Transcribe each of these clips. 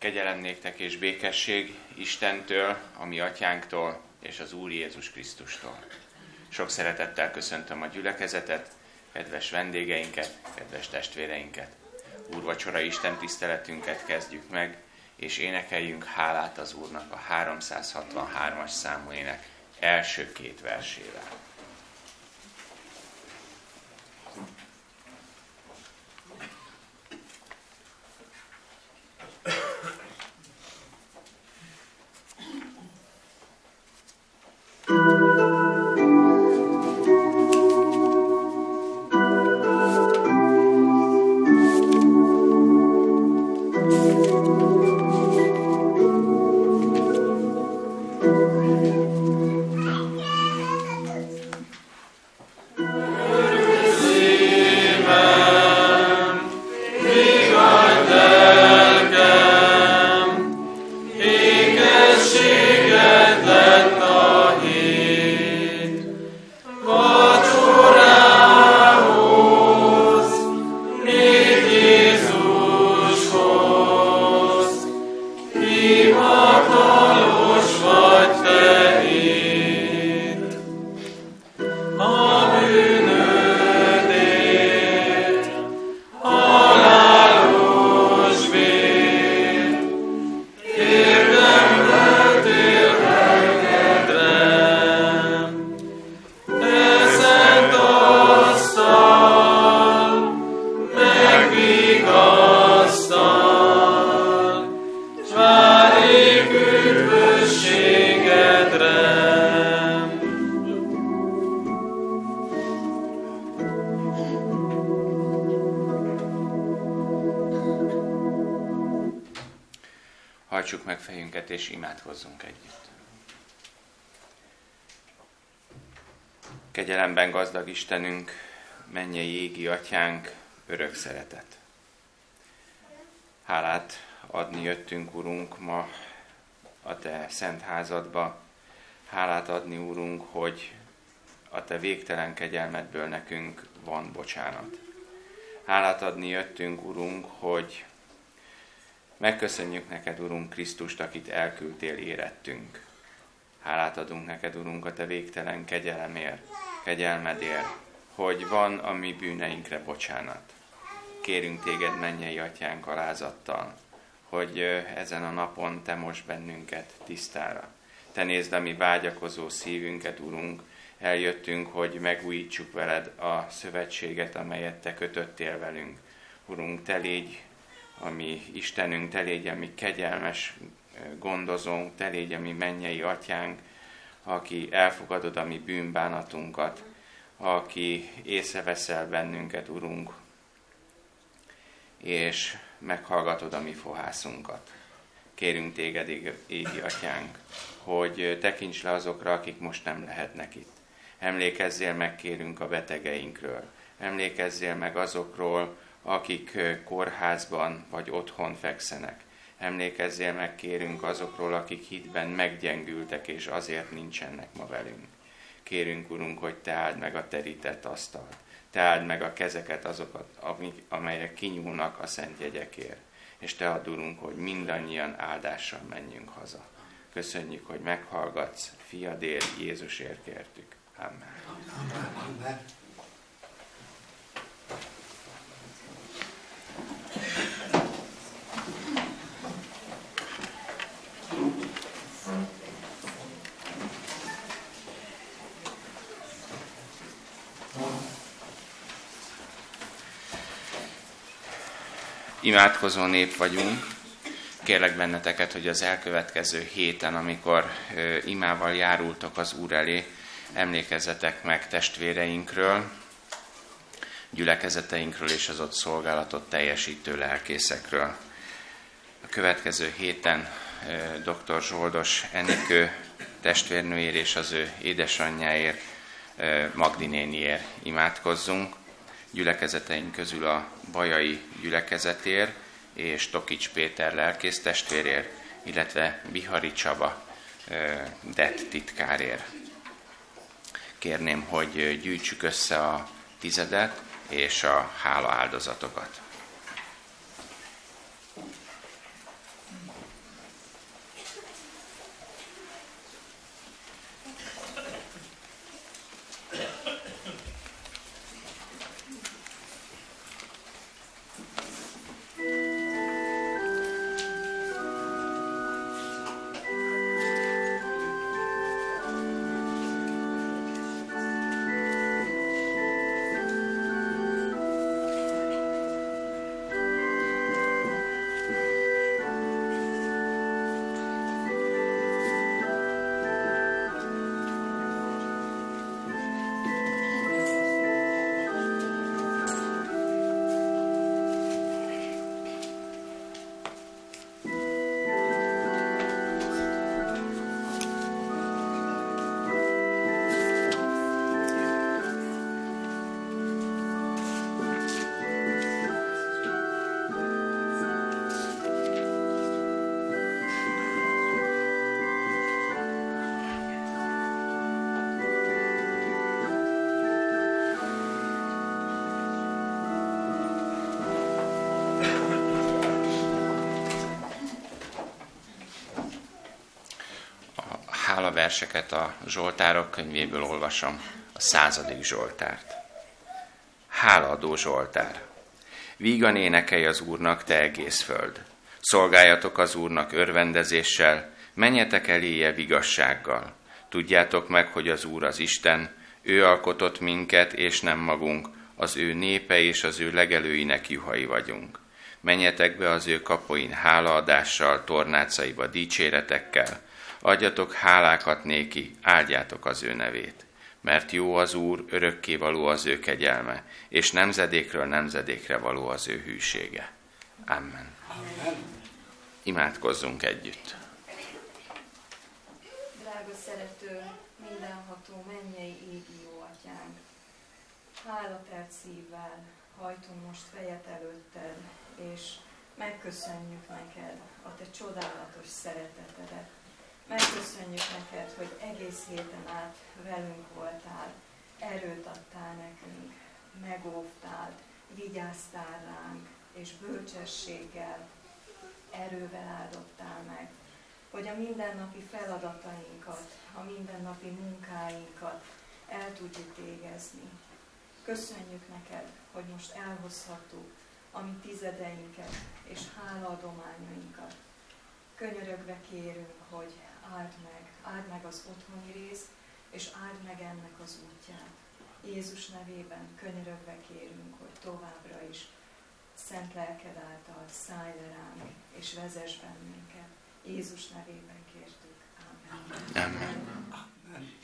Kegyelem néktek és békesség Istentől, a mi atyánktól és az Úr Jézus Krisztustól. Sok szeretettel köszöntöm a gyülekezetet, kedves vendégeinket, kedves testvéreinket. Úrvacsora Isten tiszteletünket kezdjük meg, és énekeljünk hálát az Úrnak a 363-as számú ének első két versével. Istenünk, mennyei égi atyánk, örök szeretet. Hálát adni jöttünk, Urunk, ma a Te szent házadba. Hálát adni, Urunk, hogy a Te végtelen kegyelmedből nekünk van bocsánat. Hálát adni jöttünk, Urunk, hogy Megköszönjük neked, Urunk Krisztust, akit elküldtél érettünk. Hálát adunk neked, Urunk, a te végtelen kegyelemért, kegyelmedért, hogy van a mi bűneinkre bocsánat. Kérünk téged, mennyei atyánk alázattal, hogy ezen a napon te most bennünket tisztára. Te nézd a mi vágyakozó szívünket, Urunk, eljöttünk, hogy megújítsuk veled a szövetséget, amelyet te kötöttél velünk. Urunk, te légy ami Istenünk, te légy a mi kegyelmes gondozónk, te légy a mi mennyei atyánk, aki elfogadod a mi bűnbánatunkat, aki észreveszel bennünket, Urunk, és meghallgatod a mi fohászunkat. Kérünk téged, égi atyánk, hogy tekints le azokra, akik most nem lehetnek itt. Emlékezzél meg, kérünk a betegeinkről. Emlékezzél meg azokról, akik kórházban vagy otthon fekszenek. Emlékezzél meg, kérünk azokról, akik hitben meggyengültek, és azért nincsenek ma velünk. Kérünk, Urunk, hogy Te áld meg a terített asztalt. Te áld meg a kezeket, azokat, amelyek kinyúlnak a szent jegyekért. És Te add, Urunk, hogy mindannyian áldással menjünk haza. Köszönjük, hogy meghallgatsz, fiadért, Jézusért kértük. Amen. Amen. Imádkozó nép vagyunk. Kérlek benneteket, hogy az elkövetkező héten, amikor imával járultok az Úr elé, emlékezzetek meg testvéreinkről, gyülekezeteinkről és az ott szolgálatot teljesítő lelkészekről. A következő héten dr. Zsoldos Enikő testvérnőért és az ő édesanyjáért, Magdi néniért imádkozzunk gyülekezeteink közül a Bajai gyülekezetér és Tokics Péter lelkész testvérér, illetve Bihari Csaba det titkárér. Kérném, hogy gyűjtsük össze a tizedet és a hála verseket a Zsoltárok könyvéből olvasom, a századik Zsoltárt. Háladó Zsoltár. Vígan énekelj az Úrnak, te egész föld. Szolgáljatok az Úrnak örvendezéssel, menjetek eléje vigassággal. Tudjátok meg, hogy az Úr az Isten, ő alkotott minket, és nem magunk, az ő népe és az ő legelőinek juhai vagyunk. Menjetek be az ő kapoin hálaadással, tornácaiba dicséretekkel, adjatok hálákat néki, áldjátok az ő nevét. Mert jó az Úr, örökké való az ő kegyelme, és nemzedékről nemzedékre való az ő hűsége. Amen. Amen. Imádkozzunk együtt. Drága szerető, mindenható, mennyei égi jó atyánk, hálapert szívvel hajtunk most fejet előtted, és megköszönjük neked a te csodálatos szeretetedet. Megköszönjük neked, hogy egész héten át velünk voltál, erőt adtál nekünk, megóvtál, vigyáztál ránk, és bölcsességgel, erővel áldottál meg, hogy a mindennapi feladatainkat, a mindennapi munkáinkat el tudjuk végezni. Köszönjük neked, hogy most elhozhattuk a mi tizedeinket és hálaadományainkat. Könyörögve kérünk, hogy áld meg, áld meg az otthoni részt, és áld meg ennek az útját. Jézus nevében könyörögve kérünk, hogy továbbra is szent lelked által szállj le ránk, és vezess bennünket. Jézus nevében kértük. Amen. Amen.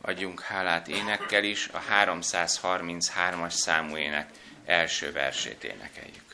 Adjunk hálát énekkel is, a 333-as számú ének első versét énekeljük.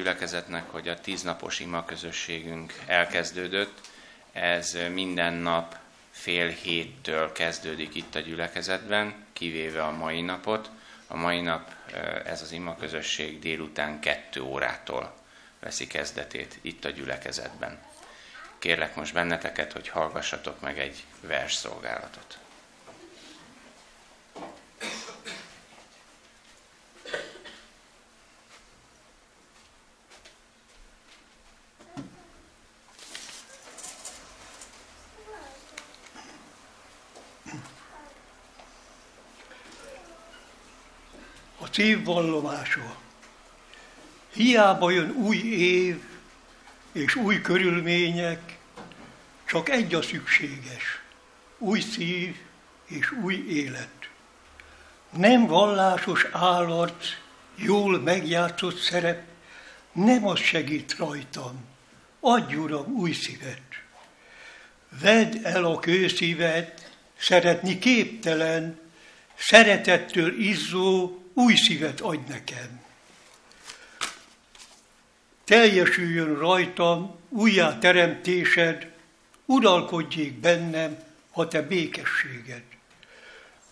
Gyülekezetnek, hogy a tíznapos ima közösségünk elkezdődött. Ez minden nap fél héttől kezdődik itt a gyülekezetben, kivéve a mai napot. A mai nap ez az ima közösség délután kettő órától veszi kezdetét itt a gyülekezetben. Kérlek most benneteket, hogy hallgassatok meg egy versszolgálatot. Szívvallomása. Hiába jön új év és új körülmények, csak egy a szükséges, új szív és új élet. Nem vallásos állarc, jól megjátszott szerep, nem az segít rajtam, adj Uram új szívet. Vedd el a kőszívet, szeretni képtelen, szeretettől izzó, új szívet adj nekem. Teljesüljön rajtam újjá teremtésed, uralkodjék bennem a te békességed.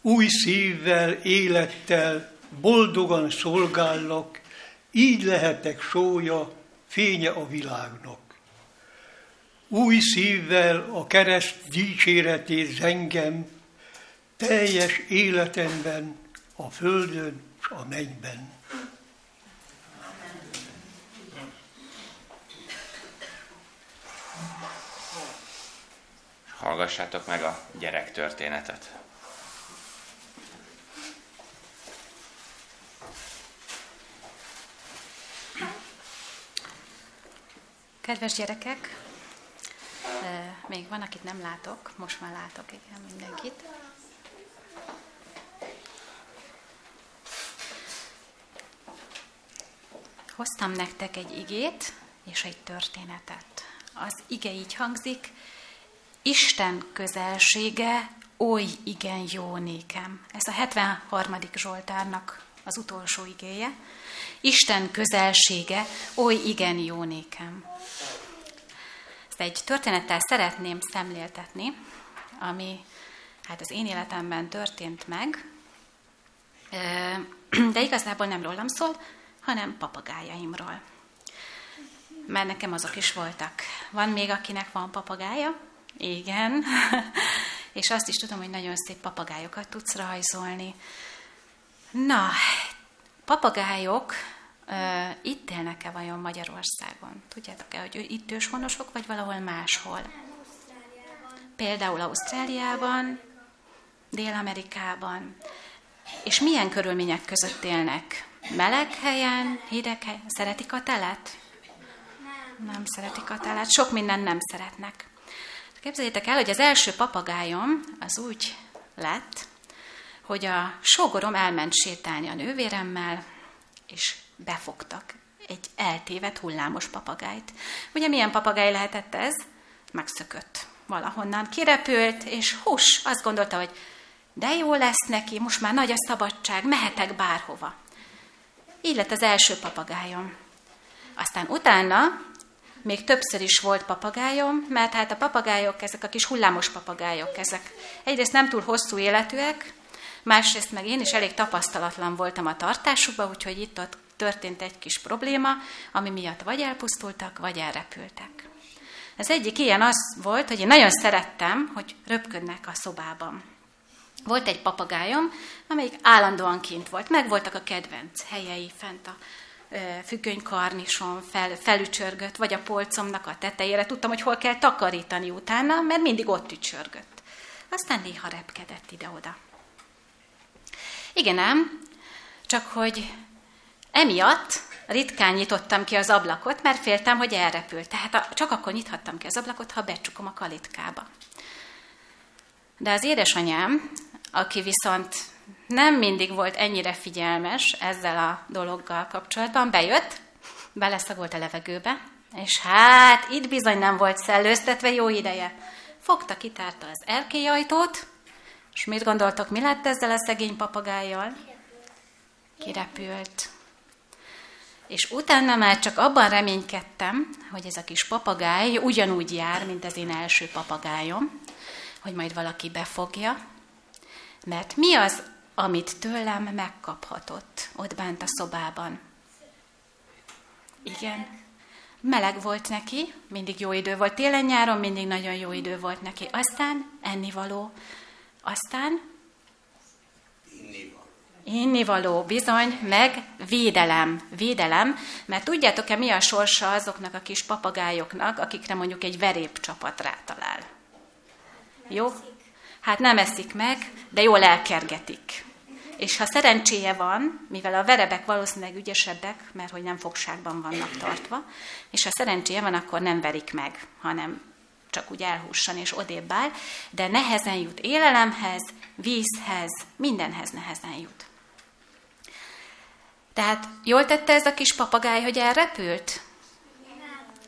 Új szívvel, élettel, boldogan szolgállak, így lehetek sója, fénye a világnak. Új szívvel a kereszt dicséretét zengem, teljes életemben, a földön a mennyben. hallgassátok meg a gyerek történetet. Kedves gyerekek, még van, akit nem látok, most már látok, igen, mindenkit. Hoztam nektek egy igét és egy történetet. Az ige így hangzik, Isten közelsége oly igen jó nékem. Ez a 73. Zsoltárnak az utolsó igéje. Isten közelsége oly igen jó nékem. Ezt egy történettel szeretném szemléltetni, ami hát az én életemben történt meg, de igazából nem rólam szól, hanem papagájaimról. Mert nekem azok is voltak. Van még, akinek van papagája? Igen. És azt is tudom, hogy nagyon szép papagájokat tudsz rajzolni. Na, papagájok uh, itt élnek-e vajon Magyarországon? Tudjátok-e, hogy itt őshonosok, vagy valahol máshol? Például Ausztráliában, Dél-Amerikában. És milyen körülmények között élnek? Meleg helyen, hideg helyen? Szeretik a telet? Nem. Nem szeretik a telet. Sok mindent nem szeretnek. Képzeljétek el, hogy az első papagájom az úgy lett, hogy a sógorom elment sétálni a nővéremmel, és befogtak egy eltévedt hullámos papagájt. Ugye milyen papagáj lehetett ez? Megszökött. Valahonnan kirepült, és hús, azt gondolta, hogy de jó lesz neki, most már nagy a szabadság, mehetek bárhova. Így lett az első papagájom. Aztán utána még többször is volt papagájom, mert hát a papagájok, ezek a kis hullámos papagájok, ezek egyrészt nem túl hosszú életűek, másrészt meg én is elég tapasztalatlan voltam a tartásukban, úgyhogy itt-ott történt egy kis probléma, ami miatt vagy elpusztultak, vagy elrepültek. Az egyik ilyen az volt, hogy én nagyon szerettem, hogy röpködnek a szobában. Volt egy papagájom, amelyik állandóan kint volt. Megvoltak a kedvenc helyei fent a függönykarnison fel, felücsörgött, vagy a polcomnak a tetejére. Tudtam, hogy hol kell takarítani utána, mert mindig ott ücsörgött. Aztán néha repkedett ide-oda. Igen ám, csak hogy emiatt ritkán nyitottam ki az ablakot, mert féltem, hogy elrepül. Tehát csak akkor nyithattam ki az ablakot, ha becsukom a kalitkába. De az édesanyám, aki viszont nem mindig volt ennyire figyelmes ezzel a dologgal kapcsolatban, bejött, beleszagolt a levegőbe, és hát itt bizony nem volt szellőztetve jó ideje. Fogta, kitárta az erkélyajtót, és mit gondoltok, mi lett ezzel a szegény papagájjal? Kirepült. És utána már csak abban reménykedtem, hogy ez a kis papagáj ugyanúgy jár, mint az én első papagájom, hogy majd valaki befogja, mert mi az, amit tőlem megkaphatott ott bent a szobában? Igen. Meleg volt neki, mindig jó idő volt. Télen-nyáron mindig nagyon jó idő volt neki. Aztán ennivaló. Aztán Innivaló, bizony, meg védelem, védelem, mert tudjátok-e, mi a sorsa azoknak a kis papagájoknak, akikre mondjuk egy verépcsapat rátalál? Jó? Hát nem eszik meg, de jól elkergetik. És ha szerencséje van, mivel a verebek valószínűleg ügyesebbek, mert hogy nem fogságban vannak tartva, és ha szerencséje van, akkor nem verik meg, hanem csak úgy elhússan és odébb áll, de nehezen jut élelemhez, vízhez, mindenhez nehezen jut. Tehát jól tette ez a kis papagáj, hogy elrepült?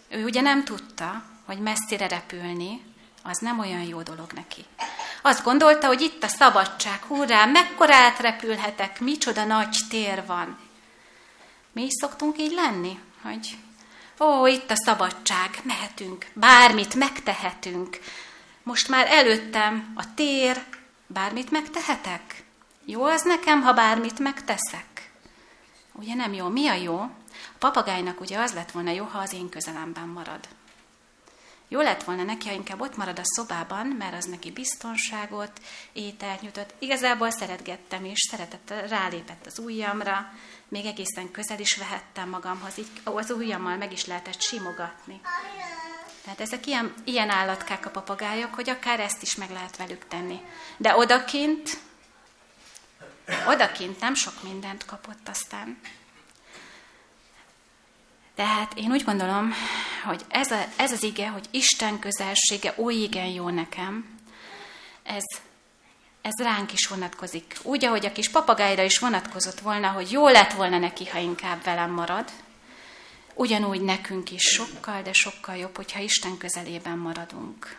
Ő ugye nem tudta, hogy messzire repülni, az nem olyan jó dolog neki. Azt gondolta, hogy itt a szabadság, hurrá, mekkora átrepülhetek, micsoda nagy tér van. Mi is szoktunk így lenni, hogy ó, itt a szabadság, mehetünk, bármit megtehetünk. Most már előttem a tér, bármit megtehetek? Jó az nekem, ha bármit megteszek? Ugye nem jó? Mi a jó? A papagájnak ugye az lett volna jó, ha az én közelemben marad. Jó lett volna neki, ha inkább ott marad a szobában, mert az neki biztonságot, ételt nyújtott. Igazából szeretgettem is, szeretett, rálépett az ujjamra, még egészen közel is vehettem magamhoz, így az ujjammal meg is lehetett simogatni. Tehát ezek ilyen, ilyen állatkák a papagájok, hogy akár ezt is meg lehet velük tenni. De odakint, odakint nem sok mindent kapott aztán. Tehát én úgy gondolom, hogy ez, a, ez az ige, hogy Isten közelsége oly igen jó nekem, ez, ez ránk is vonatkozik. Úgy, ahogy a kis papagájra is vonatkozott volna, hogy jó lett volna neki, ha inkább velem marad, ugyanúgy nekünk is sokkal, de sokkal jobb, hogyha Isten közelében maradunk.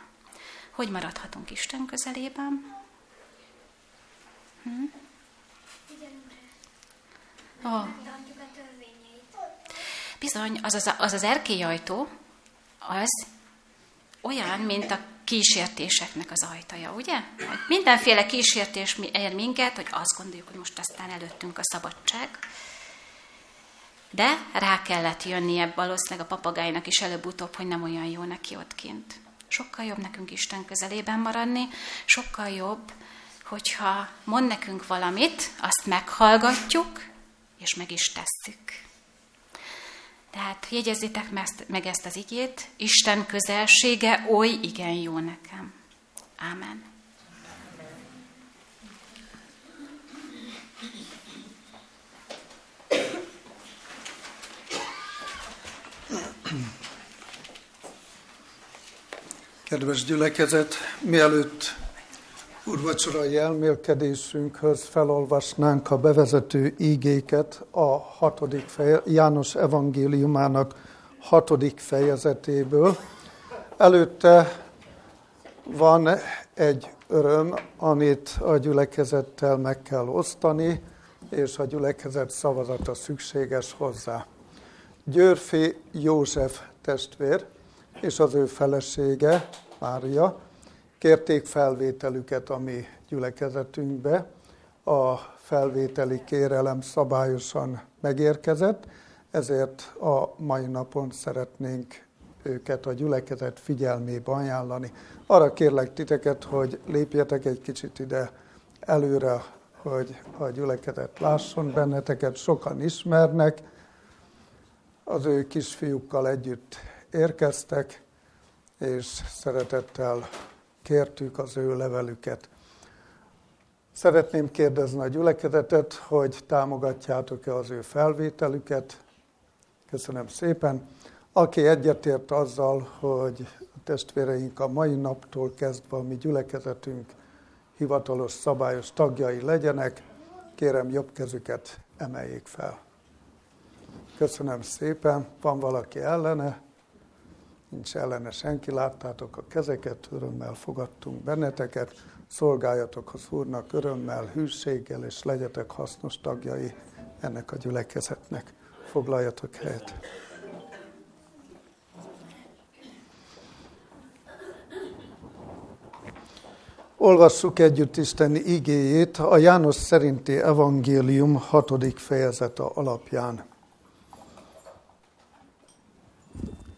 Hogy maradhatunk Isten közelében? Hm? Oh. Bizony, az az, az, az erkélyajtó, az olyan, mint a kísértéseknek az ajtaja, ugye? Hogy mindenféle kísértés ér minket, hogy azt gondoljuk, hogy most aztán előttünk a szabadság. De rá kellett jönnie valószínűleg a papagájnak is előbb-utóbb, hogy nem olyan jó neki ott kint. Sokkal jobb nekünk Isten közelében maradni, sokkal jobb, hogyha mond nekünk valamit, azt meghallgatjuk, és meg is tesszük. Tehát jegyezzétek meg ezt az igét, Isten közelsége oly igen jó nekem. Ámen. Kedves gyülekezet, mielőtt urvacsorai elmélkedésünkhöz felolvasnánk a bevezető ígéket a hatodik feje, János evangéliumának hatodik fejezetéből. Előtte van egy öröm, amit a gyülekezettel meg kell osztani, és a gyülekezet szavazata szükséges hozzá. Győrfi József testvér és az ő felesége, Mária, kérték felvételüket a mi gyülekezetünkbe. A felvételi kérelem szabályosan megérkezett, ezért a mai napon szeretnénk őket a gyülekezet figyelmébe ajánlani. Arra kérlek titeket, hogy lépjetek egy kicsit ide előre, hogy a gyülekezet lásson benneteket, sokan ismernek, az ő kisfiúkkal együtt érkeztek, és szeretettel kértük az ő levelüket. Szeretném kérdezni a gyülekezetet, hogy támogatjátok-e az ő felvételüket. Köszönöm szépen. Aki egyetért azzal, hogy a testvéreink a mai naptól kezdve a mi gyülekezetünk hivatalos, szabályos tagjai legyenek, kérem jobb kezüket emeljék fel. Köszönöm szépen. Van valaki ellene? Nincs ellene senki, láttátok a kezeket, örömmel fogadtunk benneteket, szolgáljatok az Úrnak örömmel, hűséggel, és legyetek hasznos tagjai ennek a gyülekezetnek. Foglaljatok helyet. Olvassuk együtt Isten igéjét a János szerinti evangélium hatodik fejezete alapján.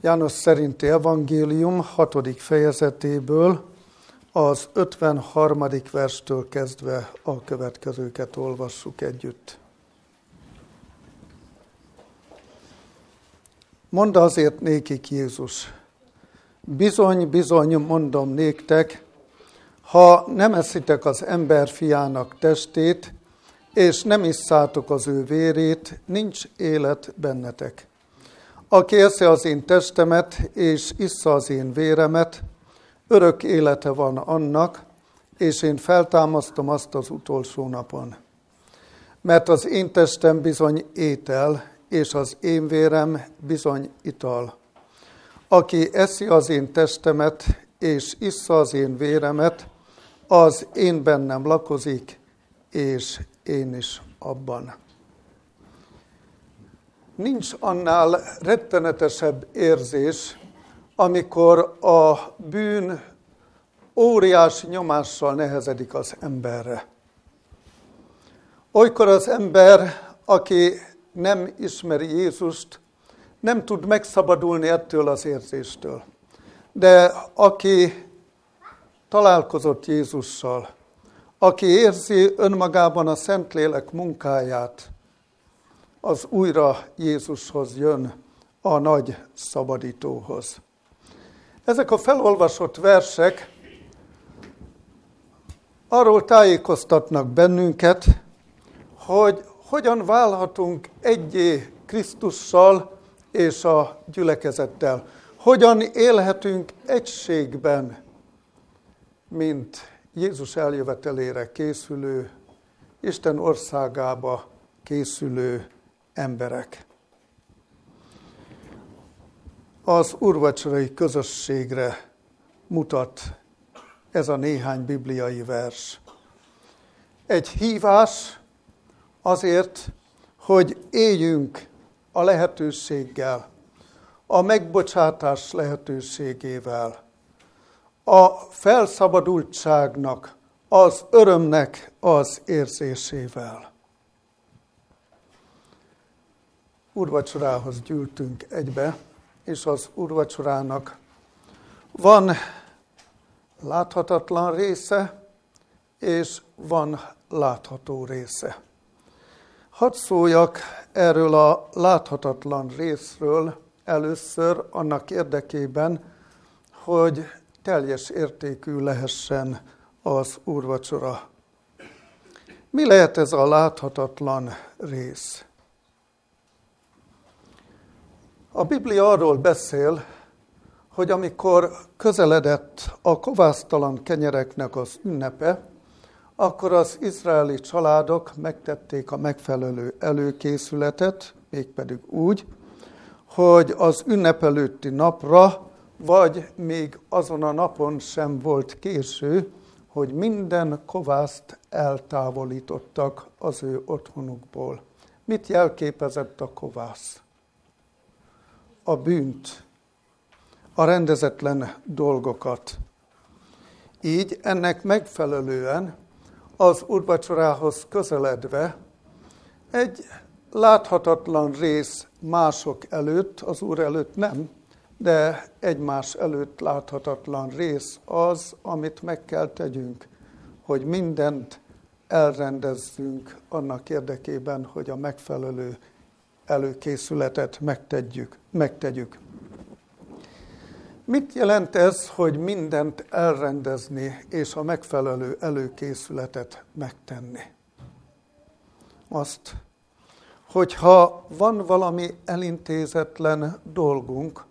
János szerinti evangélium 6. fejezetéből az 53. verstől kezdve a következőket olvassuk együtt. Mondd azért nékik Jézus, bizony, bizony mondom néktek, ha nem eszitek az ember fiának testét, és nem isszátok az ő vérét, nincs élet bennetek. Aki eszi az én testemet, és issza az én véremet, örök élete van annak, és én feltámasztom azt az utolsó napon. Mert az én testem bizony étel, és az én vérem bizony ital. Aki eszi az én testemet, és issza az én véremet, az én bennem lakozik, és én is abban. Nincs annál rettenetesebb érzés, amikor a bűn óriási nyomással nehezedik az emberre. Olykor az ember, aki nem ismeri Jézust, nem tud megszabadulni ettől az érzéstől. De aki találkozott Jézussal, aki érzi önmagában a Szentlélek munkáját, az újra Jézushoz jön, a nagy szabadítóhoz. Ezek a felolvasott versek arról tájékoztatnak bennünket, hogy hogyan válhatunk egyé Krisztussal és a gyülekezettel. Hogyan élhetünk egységben, mint Jézus eljövetelére készülő, Isten országába készülő emberek. Az urvacsorai közösségre mutat ez a néhány bibliai vers. Egy hívás azért, hogy éljünk a lehetőséggel, a megbocsátás lehetőségével, a felszabadultságnak, az örömnek az érzésével. Úrvacsorához gyűltünk egybe, és az úrvacsorának van láthatatlan része, és van látható része. Hadd szóljak erről a láthatatlan részről először annak érdekében, hogy teljes értékű lehessen az úrvacsora. Mi lehet ez a láthatatlan rész? A Biblia arról beszél, hogy amikor közeledett a kovásztalan kenyereknek az ünnepe, akkor az izraeli családok megtették a megfelelő előkészületet, mégpedig úgy, hogy az ünnep előtti napra, vagy még azon a napon sem volt késő, hogy minden kovászt eltávolítottak az ő otthonukból. Mit jelképezett a kovász? A bűnt, a rendezetlen dolgokat. Így ennek megfelelően az úrvacsorához közeledve egy láthatatlan rész mások előtt, az Úr előtt nem, de egymás előtt láthatatlan rész az, amit meg kell tegyünk, hogy mindent elrendezzünk annak érdekében, hogy a megfelelő előkészületet megtegyük. megtegyük. Mit jelent ez, hogy mindent elrendezni és a megfelelő előkészületet megtenni? Azt, hogyha van valami elintézetlen dolgunk,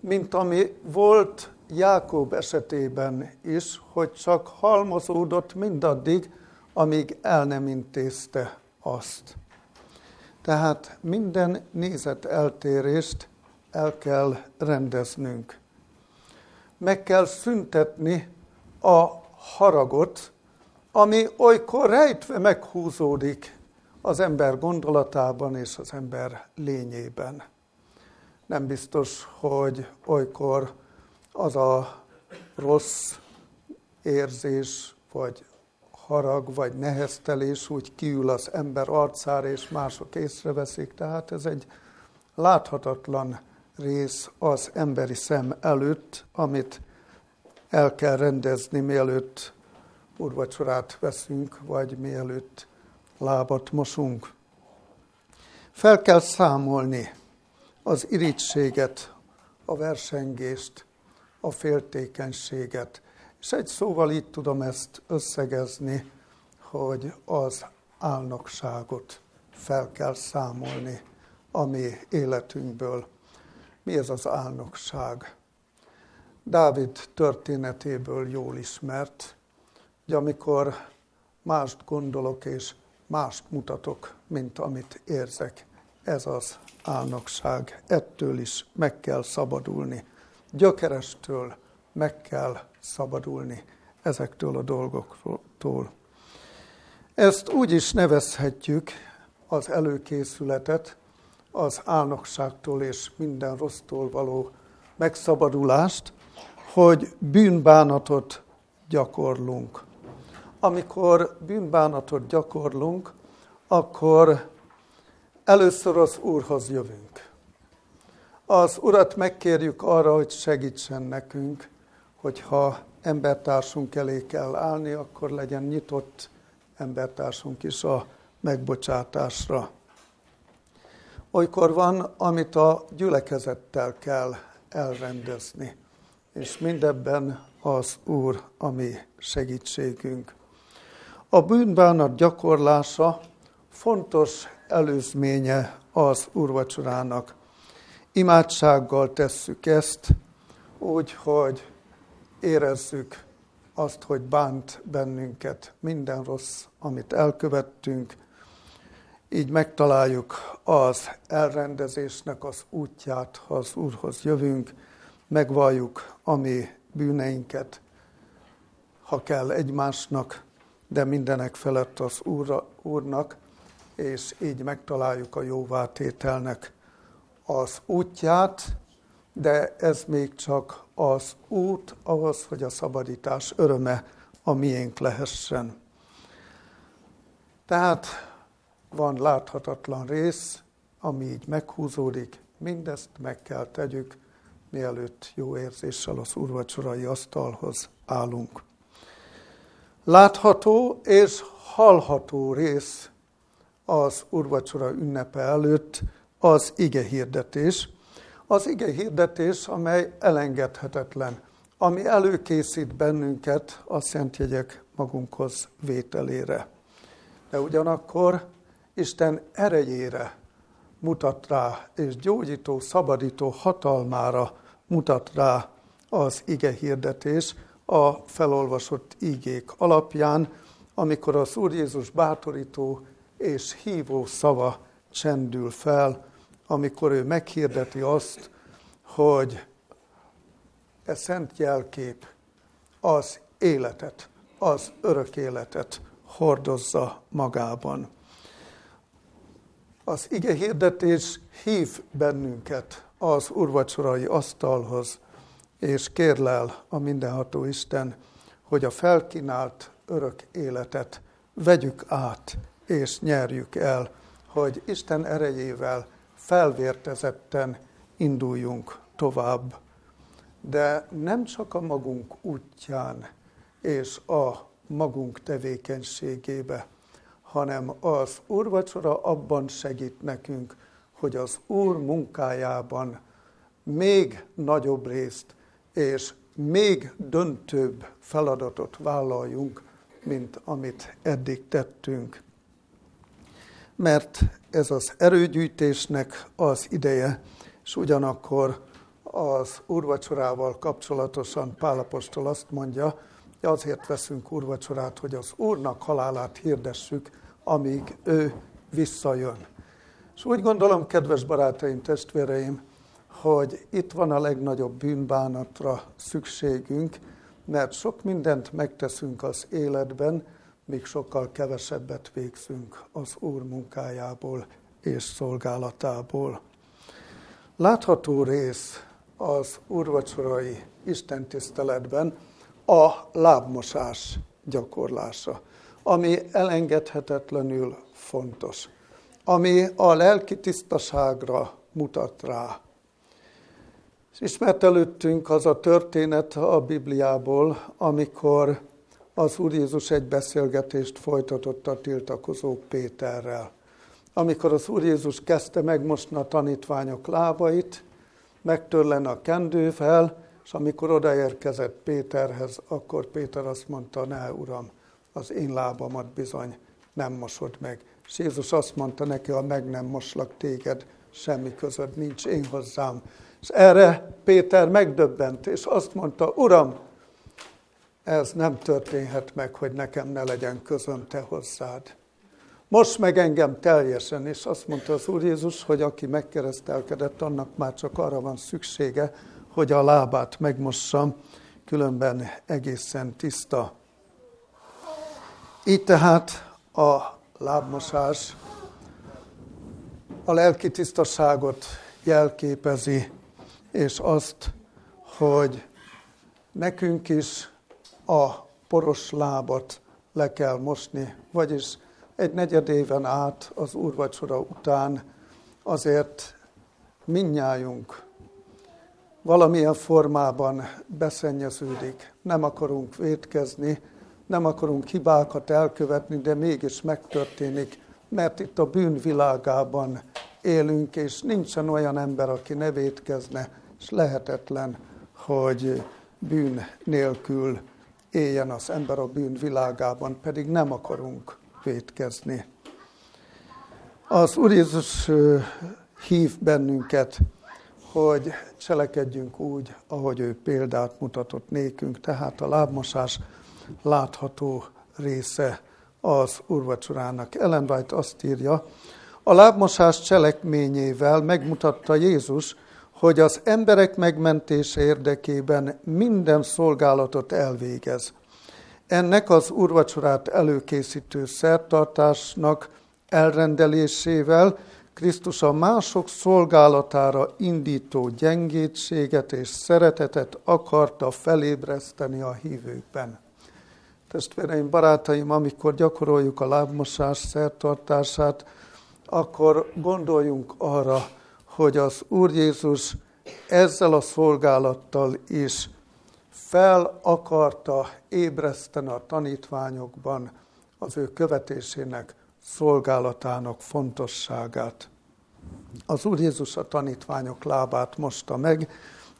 mint ami volt Jákob esetében is, hogy csak halmozódott mindaddig, amíg el nem intézte azt. Tehát minden nézet eltérést el kell rendeznünk meg kell szüntetni a haragot, ami olykor rejtve meghúzódik az ember gondolatában és az ember lényében. Nem biztos, hogy olykor az a rossz érzés, vagy harag, vagy neheztelés úgy kiül az ember arcára, és mások észreveszik. Tehát ez egy láthatatlan rész az emberi szem előtt, amit el kell rendezni, mielőtt urvacsorát veszünk, vagy mielőtt lábat mosunk. Fel kell számolni az irítséget, a versengést, a féltékenységet. És egy szóval így tudom ezt összegezni, hogy az álnokságot fel kell számolni a mi életünkből. Mi ez az álnokság? Dávid történetéből jól ismert, hogy amikor mást gondolok és mást mutatok, mint amit érzek, ez az álnokság. Ettől is meg kell szabadulni. Gyökerestől meg kell szabadulni ezektől a dolgoktól. Ezt úgy is nevezhetjük az előkészületet, az álnokságtól és minden rossztól való megszabadulást, hogy bűnbánatot gyakorlunk. Amikor bűnbánatot gyakorlunk, akkor először az Úrhoz jövünk. Az Urat megkérjük arra, hogy segítsen nekünk, hogyha embertársunk elé kell állni, akkor legyen nyitott embertársunk is a megbocsátásra olykor van, amit a gyülekezettel kell elrendezni. és mindebben az Úr a mi segítségünk. A bűnbánat gyakorlása fontos előzménye az úrvacsorának. Imádsággal tesszük ezt, úgy, hogy érezzük azt, hogy bánt bennünket minden rossz, amit elkövettünk, így megtaláljuk az elrendezésnek az útját, ha az Úrhoz jövünk, megvalljuk a mi bűneinket, ha kell egymásnak, de mindenek felett az úrra, Úrnak, és így megtaláljuk a jóvátételnek az útját, de ez még csak az út ahhoz, hogy a szabadítás öröme a miénk lehessen. Tehát van láthatatlan rész, ami így meghúzódik, mindezt meg kell tegyük, mielőtt jó érzéssel az úrvacsorai asztalhoz állunk. Látható és hallható rész az úrvacsora ünnepe előtt az ige hirdetés. Az ige hirdetés, amely elengedhetetlen, ami előkészít bennünket a szentjegyek magunkhoz vételére. De ugyanakkor Isten erejére mutat rá, és gyógyító, szabadító hatalmára mutat rá az ige hirdetés a felolvasott ígék alapján, amikor az Úr Jézus bátorító és hívó szava csendül fel, amikor ő meghirdeti azt, hogy e szent jelkép az életet, az örök életet hordozza magában. Az ige hirdetés hív bennünket az urvacsorai asztalhoz, és kérlel a mindenható Isten, hogy a felkínált örök életet vegyük át és nyerjük el, hogy Isten erejével felvértezetten induljunk tovább. De nem csak a magunk útján és a magunk tevékenységébe, hanem az úrvacsora abban segít nekünk, hogy az Úr munkájában még nagyobb részt és még döntőbb feladatot vállaljunk, mint amit eddig tettünk. Mert ez az erőgyűjtésnek az ideje, és ugyanakkor az úrvacsorával kapcsolatosan Pálapostól azt mondja, hogy azért veszünk úrvacsorát, hogy az Úrnak halálát hirdessük, amíg ő visszajön. És úgy gondolom, kedves barátaim, testvéreim, hogy itt van a legnagyobb bűnbánatra szükségünk, mert sok mindent megteszünk az életben, míg sokkal kevesebbet végzünk az Úr munkájából és szolgálatából. Látható rész az úrvacsorai istentiszteletben a lábmosás gyakorlása, ami elengedhetetlenül fontos, ami a lelki tisztaságra mutat rá. És ismert előttünk az a történet a Bibliából, amikor az Úr Jézus egy beszélgetést folytatott a tiltakozó Péterrel. Amikor az Úr Jézus kezdte megmosni a tanítványok lábait, megtörlen a kendővel, és amikor odaérkezett Péterhez, akkor Péter azt mondta, ne Uram, az én lábamat bizony nem mosod meg. És Jézus azt mondta neki, ha meg nem moslak téged, semmi között nincs én hozzám. És erre Péter megdöbbent, és azt mondta, Uram, ez nem történhet meg, hogy nekem ne legyen közöm te hozzád. Most meg engem teljesen, és azt mondta az Úr Jézus, hogy aki megkeresztelkedett, annak már csak arra van szüksége, hogy a lábát megmossam, különben egészen tiszta. Így tehát a lábmosás a lelki tisztaságot jelképezi, és azt, hogy nekünk is a poros lábat le kell mosni, vagyis egy negyed éven át az úrvacsora után azért minnyájunk valamilyen formában beszennyeződik. Nem akarunk vétkezni, nem akarunk hibákat elkövetni, de mégis megtörténik, mert itt a bűnvilágában élünk, és nincsen olyan ember, aki ne vétkezne, és lehetetlen, hogy bűn nélkül éljen az ember a bűn világában, pedig nem akarunk vétkezni. Az Úr Jézus hív bennünket, hogy cselekedjünk úgy, ahogy ő példát mutatott nékünk, tehát a lábmosás látható része az urvacsorának. Ellen White azt írja, a lábmosás cselekményével megmutatta Jézus, hogy az emberek megmentése érdekében minden szolgálatot elvégez. Ennek az urvacsorát előkészítő szertartásnak elrendelésével Krisztus a mások szolgálatára indító gyengétséget és szeretetet akarta felébreszteni a hívőkben. Testvéreim, barátaim, amikor gyakoroljuk a lábmosás szertartását, akkor gondoljunk arra, hogy az Úr Jézus ezzel a szolgálattal is fel akarta ébreszteni a tanítványokban az ő követésének, szolgálatának fontosságát. Az Úr Jézus a tanítványok lábát mosta meg.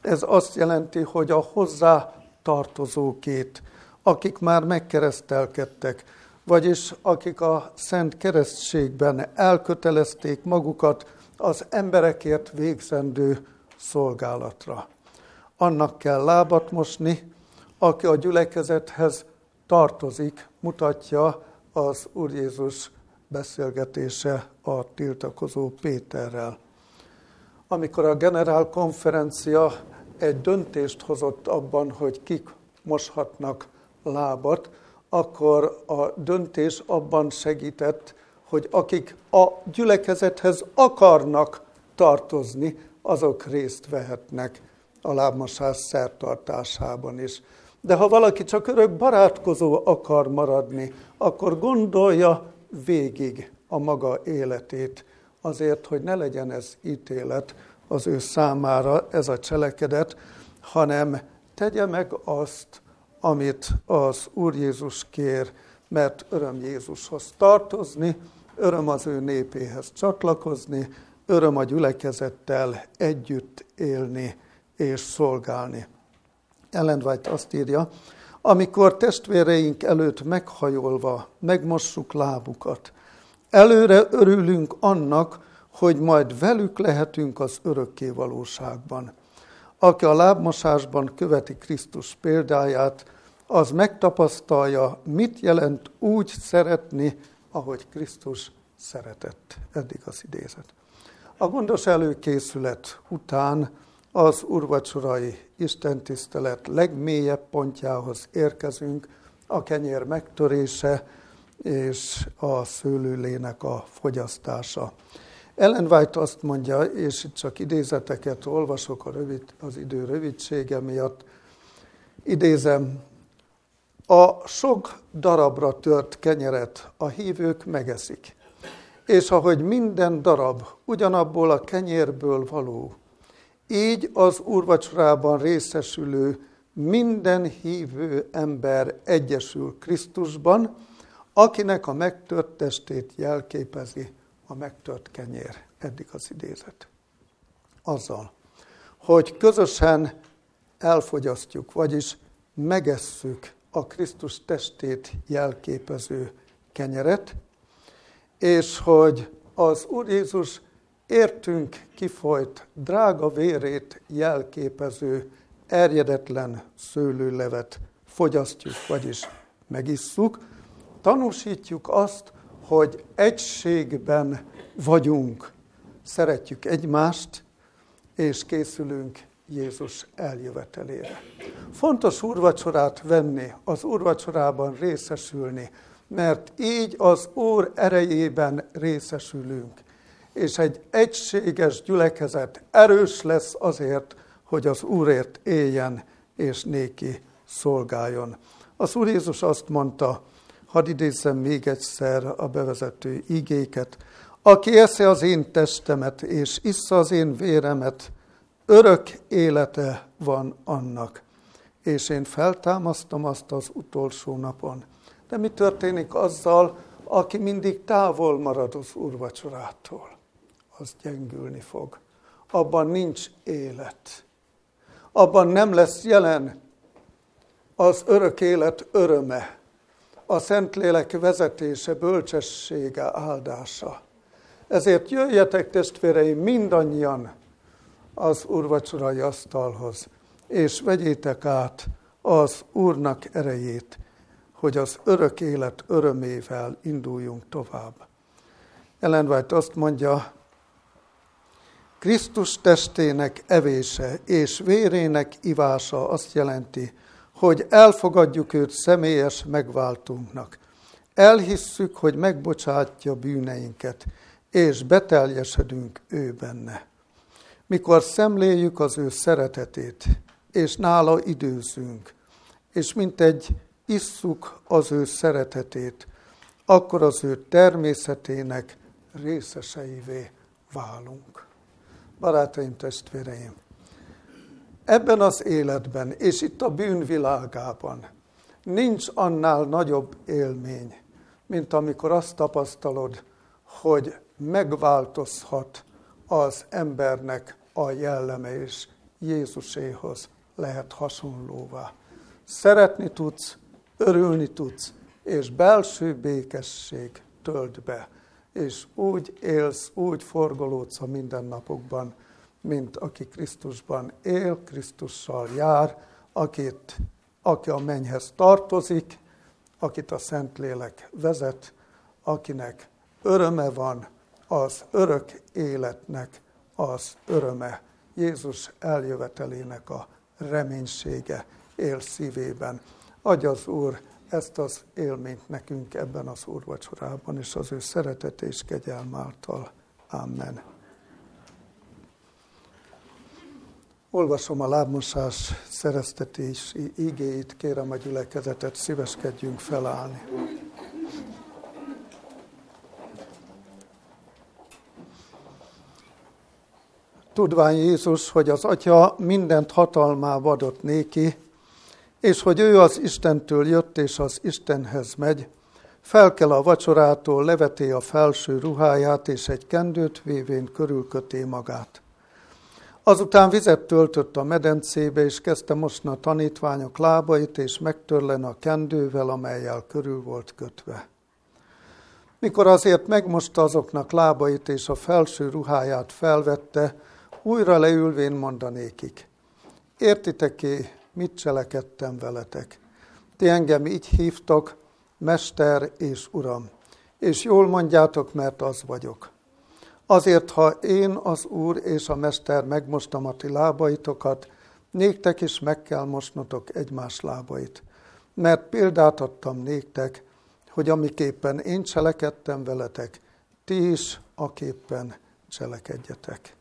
Ez azt jelenti, hogy a hozzá tartozókét, akik már megkeresztelkedtek, vagyis akik a szent keresztségben elkötelezték magukat az emberekért végzendő szolgálatra. Annak kell lábat mosni, aki a gyülekezethez tartozik, mutatja az Úr Jézus beszélgetése a tiltakozó Péterrel. Amikor a generál konferencia egy döntést hozott abban, hogy kik moshatnak lábat, akkor a döntés abban segített, hogy akik a gyülekezethez akarnak tartozni, azok részt vehetnek a lábmosás szertartásában is. De ha valaki csak örök barátkozó akar maradni, akkor gondolja végig a maga életét, azért, hogy ne legyen ez ítélet az ő számára, ez a cselekedet, hanem tegye meg azt, amit az Úr Jézus kér, mert öröm Jézushoz tartozni, öröm az ő népéhez csatlakozni, öröm a gyülekezettel együtt élni és szolgálni. Ellen White azt írja, amikor testvéreink előtt meghajolva megmossuk lábukat, előre örülünk annak, hogy majd velük lehetünk az örökké valóságban. Aki a lábmosásban követi Krisztus példáját, az megtapasztalja, mit jelent úgy szeretni, ahogy Krisztus szeretett. Eddig az idézet. A gondos előkészület után az urvacsorai istentisztelet legmélyebb pontjához érkezünk, a kenyér megtörése és a szőlőlének a fogyasztása. Ellen White azt mondja, és itt csak idézeteket olvasok a rövid, az idő rövidsége miatt, idézem, a sok darabra tört kenyeret a hívők megeszik, és ahogy minden darab ugyanabból a kenyérből való, így az úrvacsorában részesülő minden hívő ember egyesül Krisztusban, akinek a megtört testét jelképezi a megtört kenyér. Eddig az idézet. Azzal, hogy közösen elfogyasztjuk, vagyis megesszük a Krisztus testét jelképező kenyeret, és hogy az Úr Jézus értünk kifolyt drága vérét jelképező erjedetlen szőlőlevet fogyasztjuk, vagyis megisszuk, tanúsítjuk azt, hogy egységben vagyunk, szeretjük egymást, és készülünk Jézus eljövetelére. Fontos úrvacsorát venni, az úrvacsorában részesülni, mert így az Úr erejében részesülünk, és egy egységes gyülekezet erős lesz azért, hogy az Úrért éljen és néki szolgáljon. Az Úr Jézus azt mondta, hadd idézzem még egyszer a bevezető igéket, aki eszi az én testemet és issza az én véremet, örök élete van annak. És én feltámasztom azt az utolsó napon. De mi történik azzal, aki mindig távol marad az úrvacsorától? Az gyengülni fog. Abban nincs élet. Abban nem lesz jelen az örök élet öröme, a Szentlélek vezetése, bölcsessége, áldása. Ezért jöjjetek testvéreim mindannyian az úrvacsorai asztalhoz, és vegyétek át az Úrnak erejét, hogy az örök élet örömével induljunk tovább. Ellen White azt mondja, Krisztus testének evése és vérének ivása azt jelenti, hogy elfogadjuk őt személyes megváltunknak. Elhisszük, hogy megbocsátja bűneinket, és beteljesedünk ő benne. Mikor szemléljük az ő szeretetét, és nála időzünk, és mint egy isszuk az ő szeretetét, akkor az ő természetének részeseivé válunk. Barátaim, testvéreim, ebben az életben, és itt a bűnvilágában nincs annál nagyobb élmény, mint amikor azt tapasztalod, hogy megváltozhat az embernek a jelleme, és Jézuséhoz lehet hasonlóvá. Szeretni tudsz, örülni tudsz, és belső békesség tölt be, és úgy élsz, úgy forgolódsz a mindennapokban, mint aki Krisztusban él, Krisztussal jár, akit, aki a mennyhez tartozik, akit a Szentlélek vezet, akinek öröme van, az örök életnek az öröme. Jézus eljövetelének a reménysége él szívében. Adja az Úr ezt az élményt nekünk ebben az úrvacsorában, és az ő szeretet és kegyelm által. Amen. Olvasom a lábmosás szereztetési igéit, kérem a gyülekezetet, szíveskedjünk felállni. Tudván Jézus, hogy az Atya mindent hatalmába adott néki, és hogy ő az Istentől jött és az Istenhez megy, felkel a vacsorától, leveti a felső ruháját, és egy kendőt vévén körülköté magát. Azután vizet töltött a medencébe, és kezdte mosni a tanítványok lábait, és megtörlen a kendővel, amelyel körül volt kötve. Mikor azért megmosta azoknak lábait, és a felső ruháját felvette, újra leülvén mondanékik. Értitek-é, mit cselekedtem veletek? Ti engem így hívtok, Mester és Uram, és jól mondjátok, mert az vagyok. Azért, ha én az Úr és a Mester megmostam a ti lábaitokat, néktek is meg kell mosnotok egymás lábait. Mert példát adtam néktek, hogy amiképpen én cselekedtem veletek, ti is aképpen cselekedjetek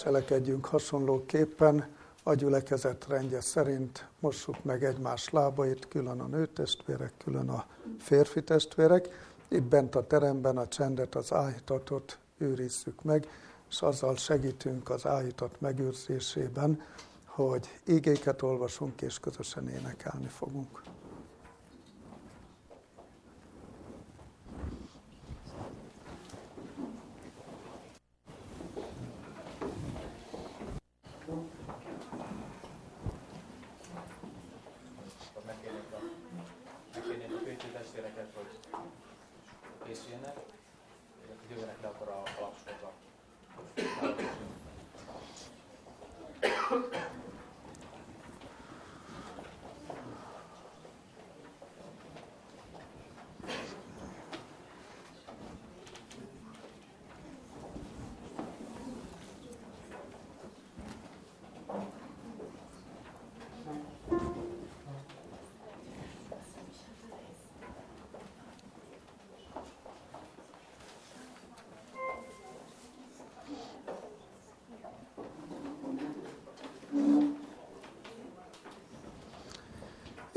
cselekedjünk hasonlóképpen, a gyülekezet rendje szerint mossuk meg egymás lábait, külön a nőtestvérek, külön a férfi testvérek. Itt bent a teremben a csendet, az áhítatot őrizzük meg, és azzal segítünk az áhítat megőrzésében, hogy igéket olvasunk és közösen énekelni fogunk.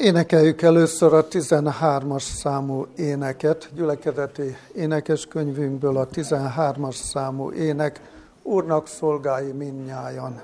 Énekeljük először a 13-as számú éneket, gyülekezeti énekeskönyvünkből a 13-as számú ének, Úrnak szolgái minnyájan.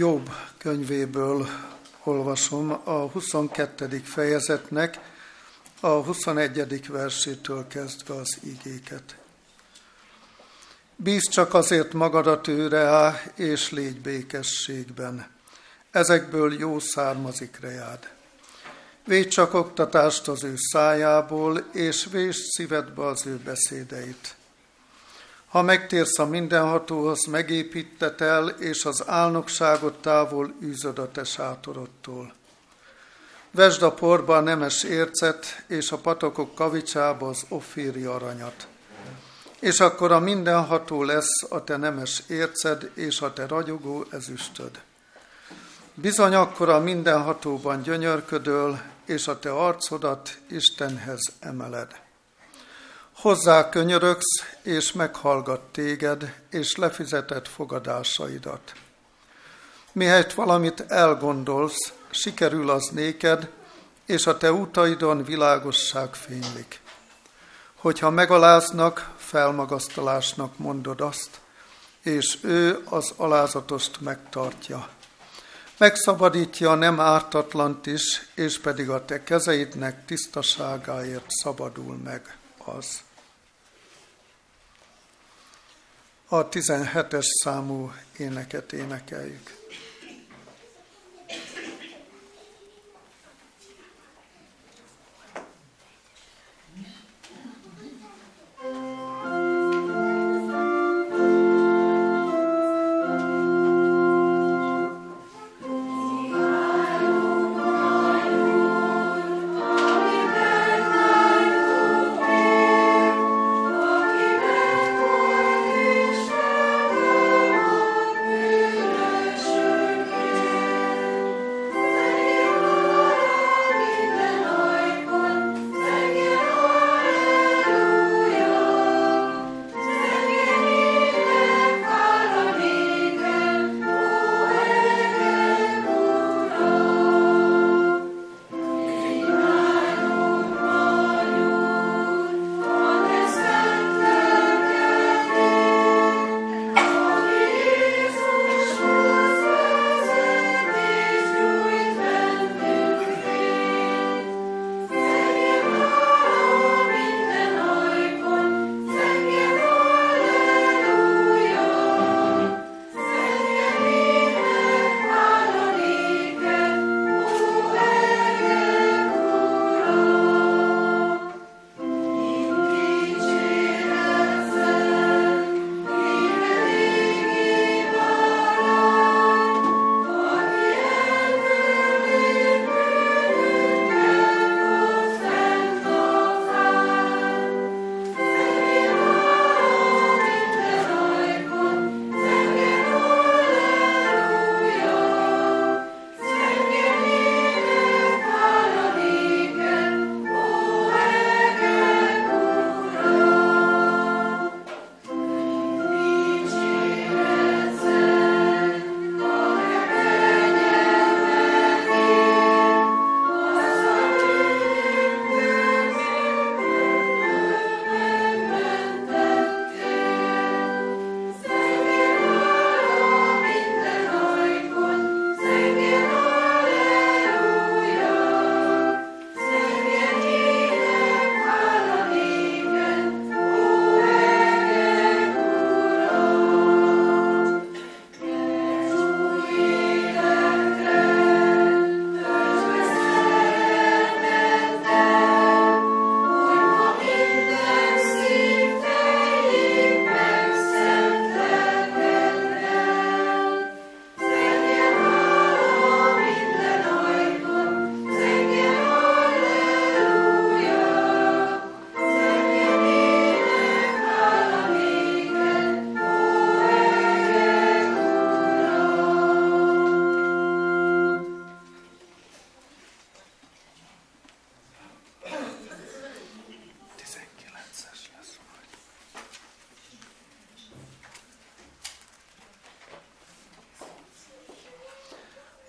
Jobb könyvéből olvasom a 22. fejezetnek a 21. versétől kezdve az igéket. Bíz csak azért magadat őre és légy békességben. Ezekből jó származik reád. Védj csak oktatást az ő szájából, és vésd szívedbe az ő beszédeit. Ha megtérsz a mindenhatóhoz, megépítet el, és az álnokságot távol űzöd a te sátorodtól. Vesd a porba a nemes ércet, és a patokok kavicsába az offéri aranyat. És akkor a mindenható lesz a te nemes érced, és a te ragyogó ezüstöd. Bizony akkor a mindenhatóban gyönyörködöl, és a te arcodat Istenhez emeled. Hozzá könyörögsz, és meghallgat téged, és lefizetett fogadásaidat. Mihelyt valamit elgondolsz, sikerül az néked, és a te utaidon világosság fénylik. Hogyha megaláznak, felmagasztalásnak mondod azt, és ő az alázatost megtartja. Megszabadítja a nem ártatlant is, és pedig a te kezeidnek tisztaságáért szabadul meg az. A 17-es számú éneket énekeljük.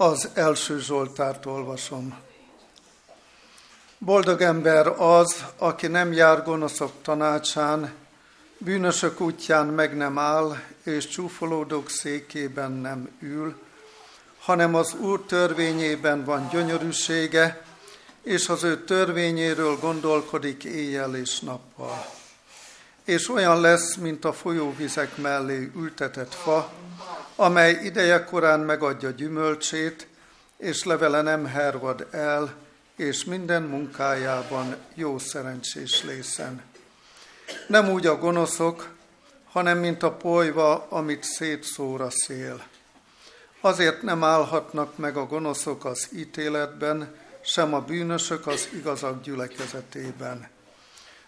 Az első Zsoltárt olvasom. Boldog ember az, aki nem jár gonoszok tanácsán, bűnösök útján meg nem áll, és csúfolódók székében nem ül, hanem az Úr törvényében van gyönyörűsége, és az ő törvényéről gondolkodik éjjel és nappal. És olyan lesz, mint a folyóvizek mellé ültetett fa, amely ideje korán megadja gyümölcsét, és levele nem hervad el, és minden munkájában jó szerencsés lészen. Nem úgy a gonoszok, hanem mint a polyva, amit szétszór a szél. Azért nem állhatnak meg a gonoszok az ítéletben, sem a bűnösök az igazak gyülekezetében.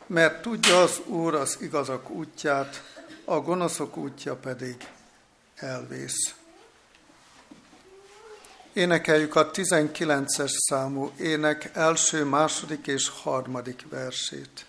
Mert tudja az Úr az igazak útját, a gonoszok útja pedig elvész. Énekeljük a 19-es számú ének első, második és harmadik versét.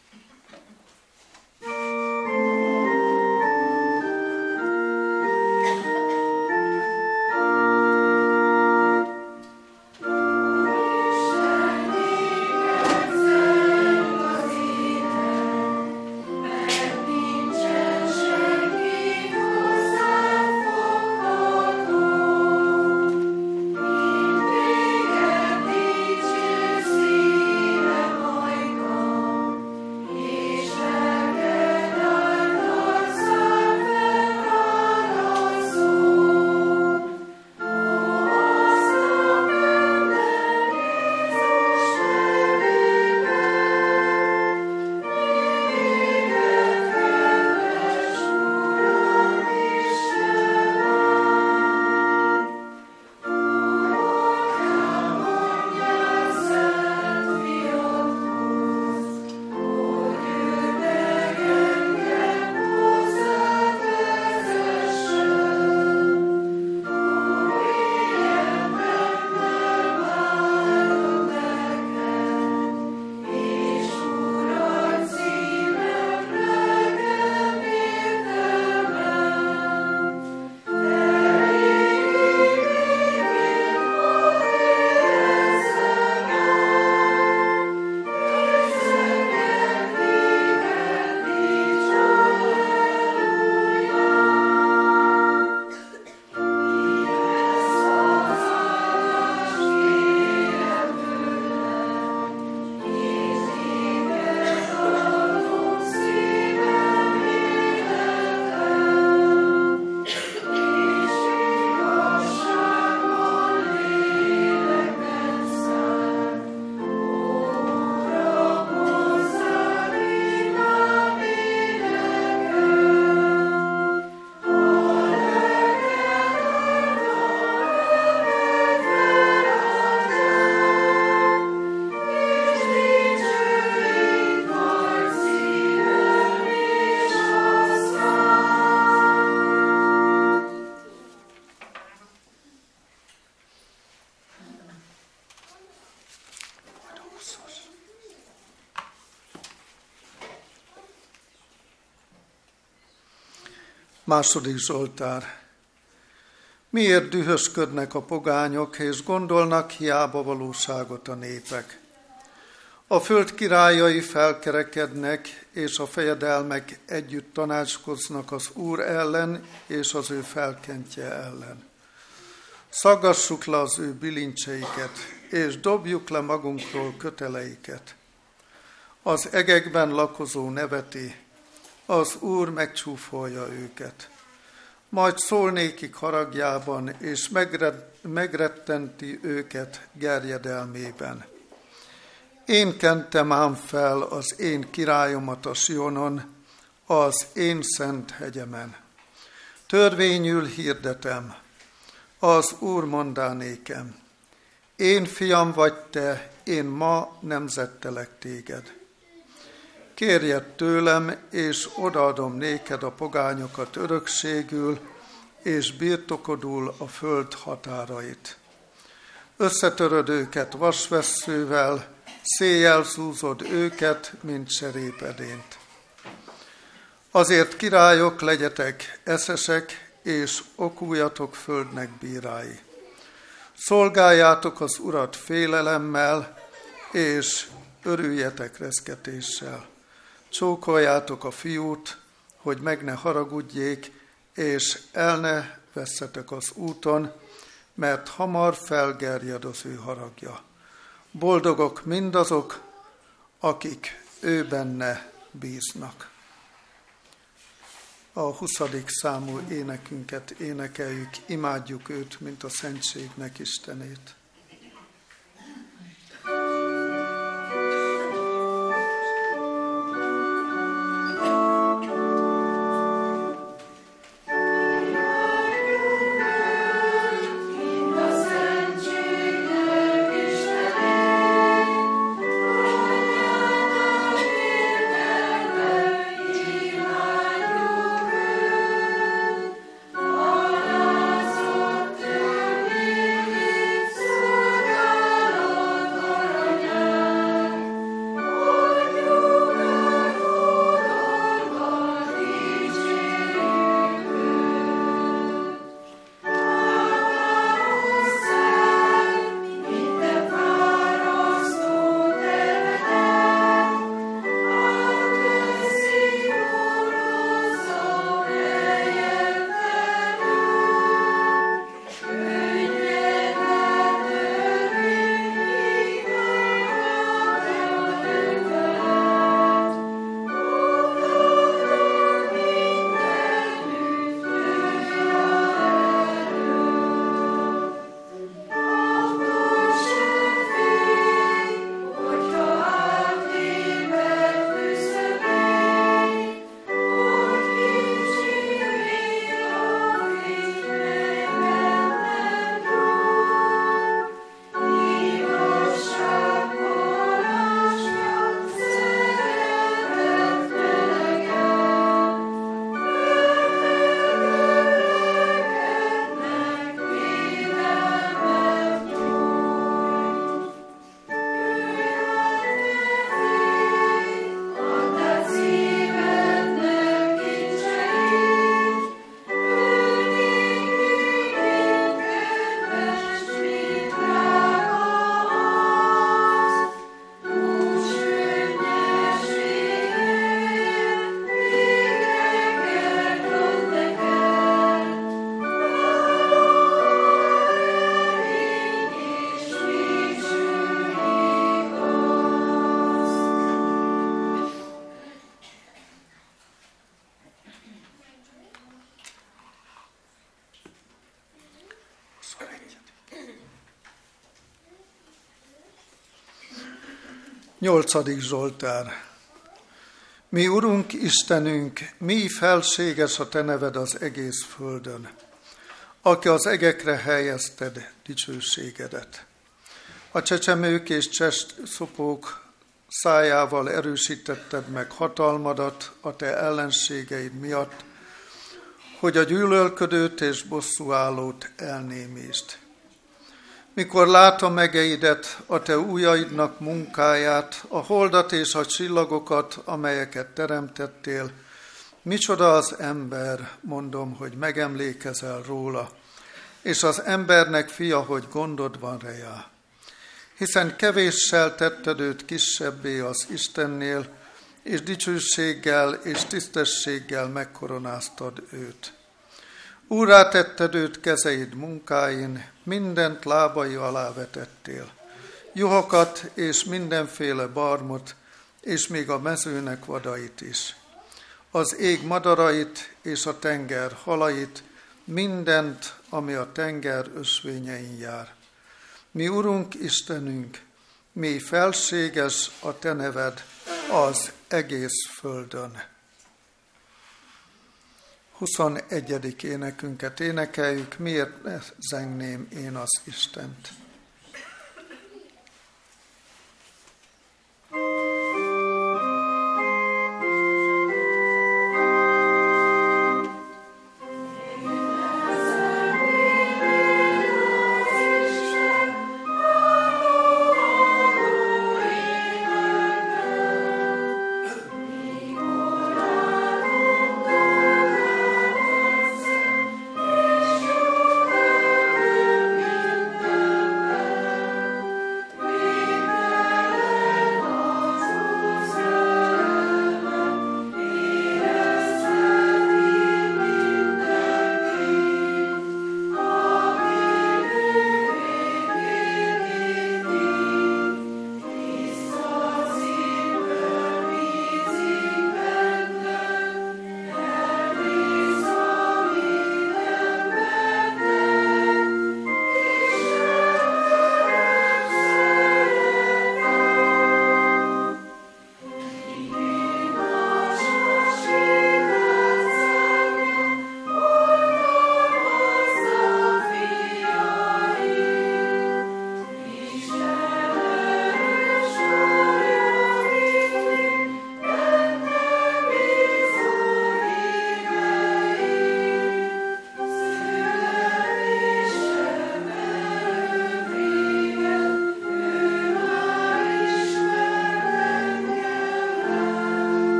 Második Zsoltár. Miért dühösködnek a pogányok, és gondolnak hiába valóságot a népek? A föld királyai felkerekednek, és a fejedelmek együtt tanácskoznak az Úr ellen, és az ő felkentje ellen. Szaggassuk le az ő bilincseiket, és dobjuk le magunkról köteleiket. Az egekben lakozó neveti, az Úr megcsúfolja őket. Majd szól nékik haragjában, és megrettenti őket gerjedelmében. Én kentem ám fel az én királyomat a Sionon, az én szent hegyemen. Törvényül hirdetem, az Úr mondá nékem, én fiam vagy te, én ma nemzettelek téged. Kérjed tőlem, és odaadom néked a pogányokat örökségül, és birtokodul a föld határait. Összetöröd őket vasvesszővel, széjjel zúzod őket, mint serépedént. Azért királyok legyetek eszesek, és okuljatok földnek bírái. Szolgáljátok az Urat félelemmel, és örüljetek reszketéssel csókoljátok a fiút, hogy meg ne haragudjék, és el ne vesszetek az úton, mert hamar felgerjed az ő haragja. Boldogok mindazok, akik ő benne bíznak. A 20. számú énekünket énekeljük, imádjuk őt, mint a szentségnek Istenét. Nyolcadik Zsoltár. Mi, Urunk, Istenünk, mi felséges a Te neved az egész földön, aki az egekre helyezted dicsőségedet. A csecsemők és csest szopók szájával erősítetted meg hatalmadat a Te ellenségeid miatt, hogy a gyűlölködőt és bosszúállót elnémítsd. Mikor látom megeidet, a te ujjaidnak munkáját, a holdat és a csillagokat, amelyeket teremtettél, micsoda az ember, mondom, hogy megemlékezel róla, és az embernek fia, hogy gondod van rejá. Hiszen kevéssel tetted őt kisebbé az Istennél, és dicsőséggel és tisztességgel megkoronáztad őt. Úrá tetted őt kezeid munkáin, mindent lábai alá vetettél. Juhokat és mindenféle barmot, és még a mezőnek vadait is. Az ég madarait és a tenger halait, mindent, ami a tenger ösvényein jár. Mi, Urunk, Istenünk, mi felséges a Te neved az egész földön. 21. énekünket énekeljük, miért ne zengném én az Istent.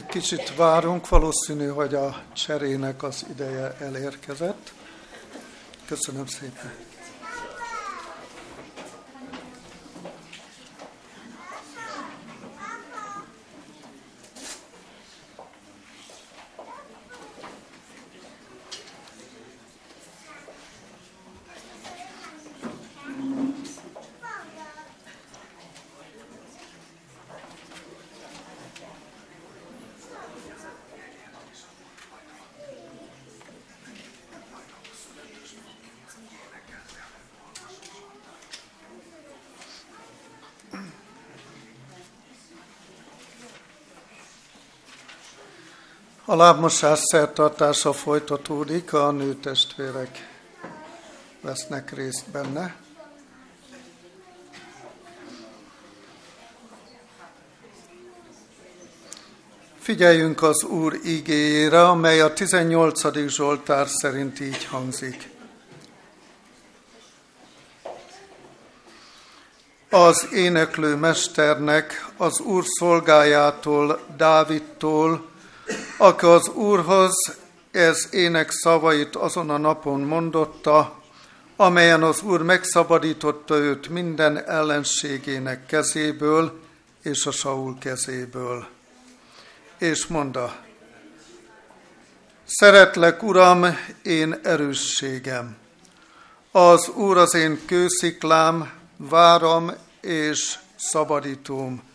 Egy kicsit várunk, valószínű, hogy a cserének az ideje elérkezett. Köszönöm szépen. A lábmosás szertartása folytatódik, a nőtestvérek vesznek részt benne. Figyeljünk az Úr igéjére, amely a 18. Zsoltár szerint így hangzik. Az éneklő mesternek, az Úr szolgájától, Dávidtól, aki az Úrhoz ez ének szavait azon a napon mondotta, amelyen az Úr megszabadította őt minden ellenségének kezéből és a Saul kezéből. És mondta, Szeretlek, Uram, én erősségem. Az Úr az én kősziklám, váram és szabadítóm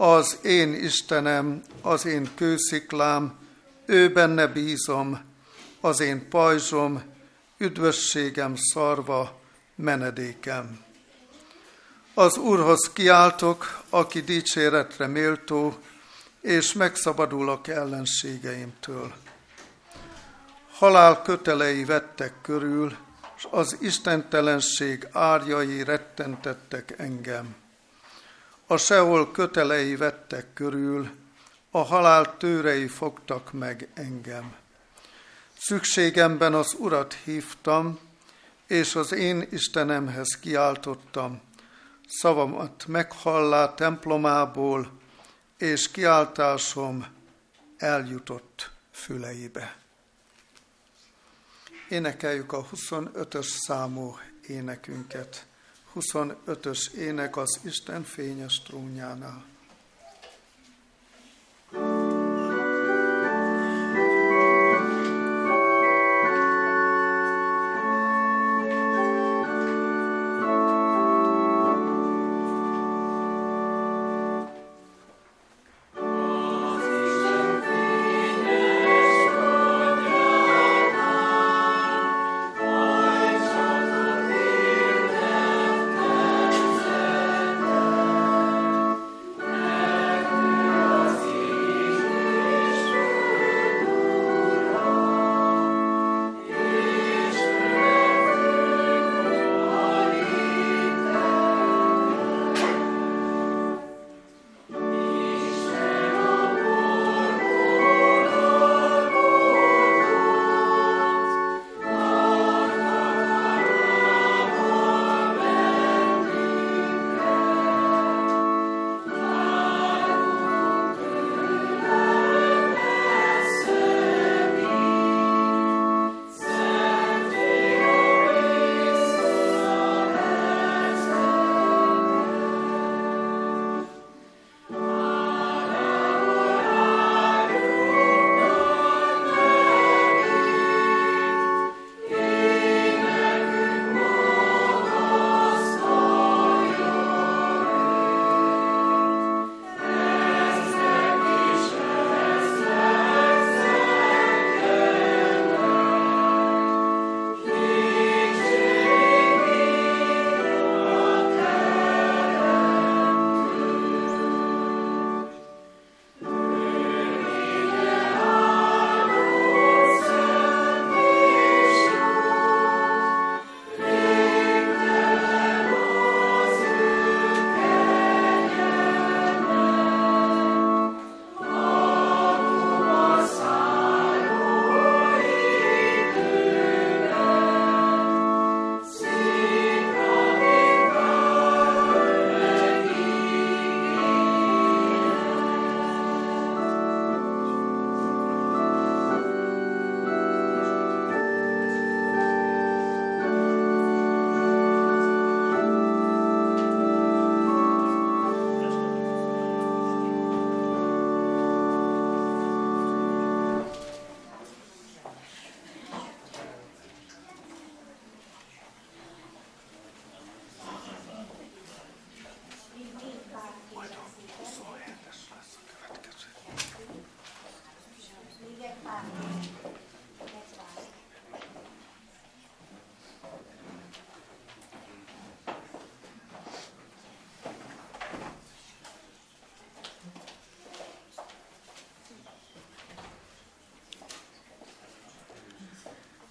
az én Istenem, az én kősziklám, ő benne bízom, az én pajzsom, üdvösségem szarva, menedékem. Az Úrhoz kiáltok, aki dicséretre méltó, és megszabadulok ellenségeimtől. Halál kötelei vettek körül, és az istentelenség árjai rettentettek engem a Seol kötelei vettek körül, a halál tőrei fogtak meg engem. Szükségemben az Urat hívtam, és az én Istenemhez kiáltottam. Szavamat meghallá templomából, és kiáltásom eljutott füleibe. Énekeljük a 25-ös számú énekünket. 25-ös ének az Isten fényes trónjánál.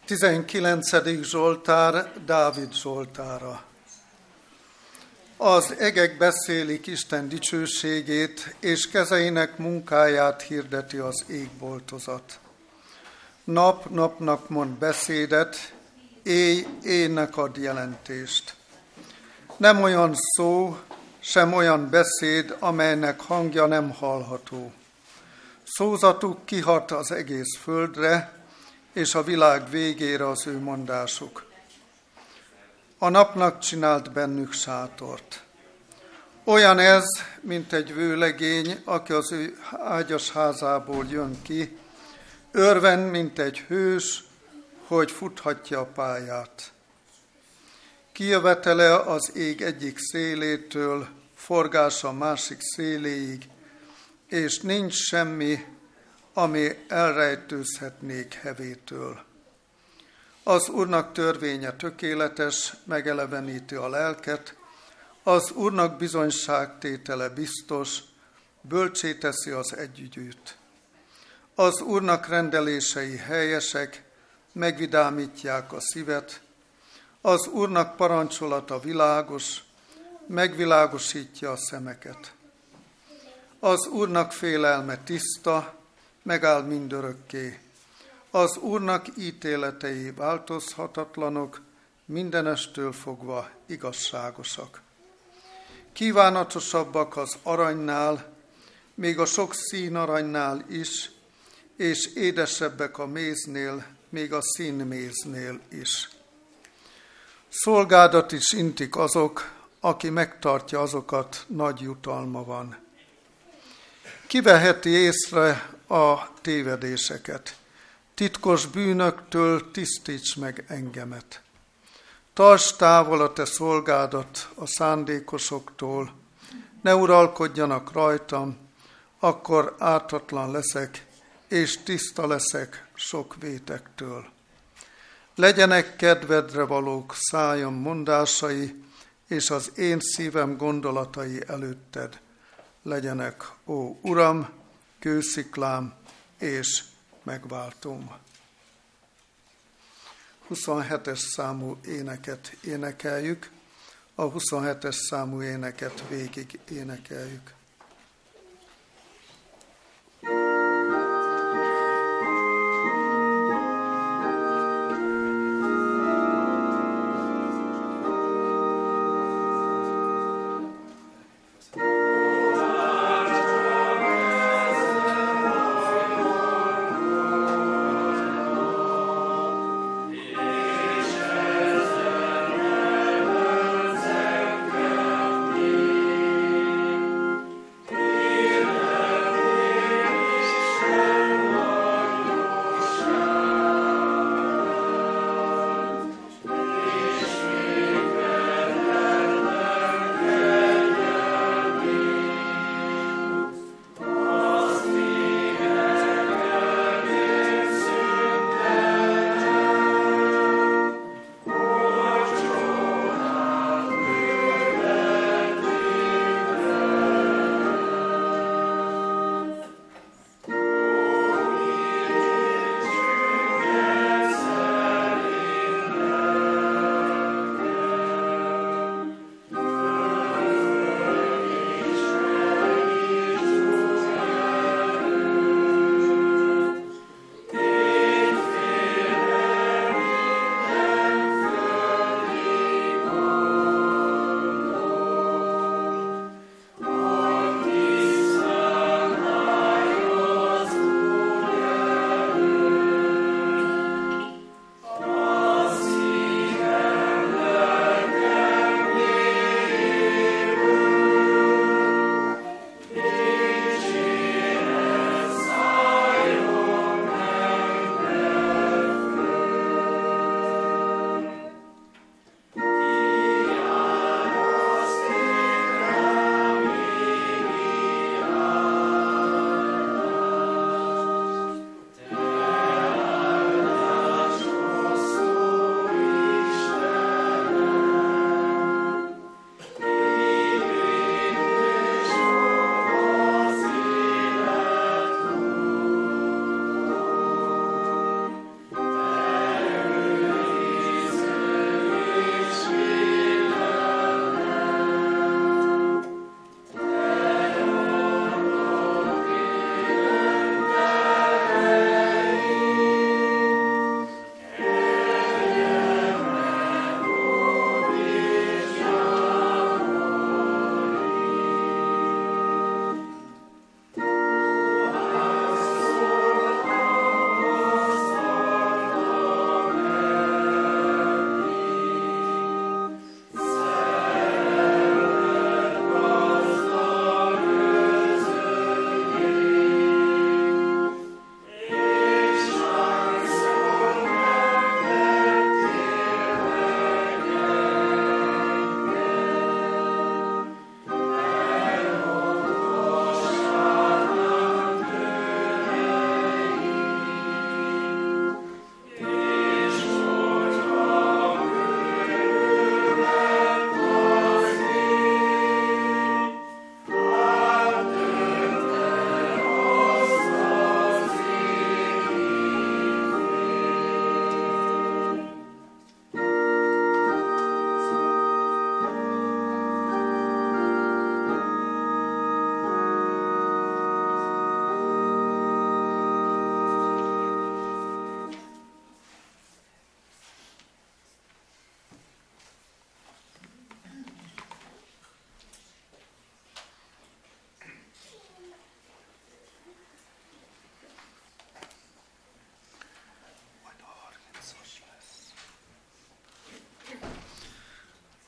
19. Zsoltár Dávid Zsoltára. Az egek beszélik Isten dicsőségét, és kezeinek munkáját hirdeti az égboltozat. Nap napnak mond beszédet, éj éjnek ad jelentést. Nem olyan szó, sem olyan beszéd, amelynek hangja nem hallható. Szózatuk kihat az egész földre, és a világ végére az ő mondásuk. A napnak csinált bennük sátort. Olyan ez, mint egy vőlegény, aki az ő ágyas házából jön ki, örven, mint egy hős, hogy futhatja a pályát. Kijövetele az ég egyik szélétől, forgása másik széléig, és nincs semmi, ami elrejtőzhetnék hevétől. Az Úrnak törvénye tökéletes, megeleveníti a lelket, az Úrnak bizonyságtétele biztos, bölcsé teszi az együgyűt. Az Úrnak rendelései helyesek, megvidámítják a szívet, az Úrnak parancsolata világos, megvilágosítja a szemeket. Az Úrnak félelme tiszta, megáll mindörökké. Az Úrnak ítéletei változhatatlanok, mindenestől fogva igazságosak. Kívánatosabbak az aranynál, még a sok szín aranynál is, és édesebbek a méznél, még a színméznél is. Szolgádat is intik azok, aki megtartja azokat, nagy jutalma van. Kiveheti észre a tévedéseket. Titkos bűnöktől tisztíts meg engemet. Tarts távol a te szolgádat a szándékosoktól, ne uralkodjanak rajtam, akkor ártatlan leszek, és tiszta leszek sok vétektől. Legyenek kedvedre valók szájam mondásai, és az én szívem gondolatai előtted. Legyenek, ó Uram, kősziklám és megváltom. 27-es számú éneket énekeljük, a 27-es számú éneket végig énekeljük.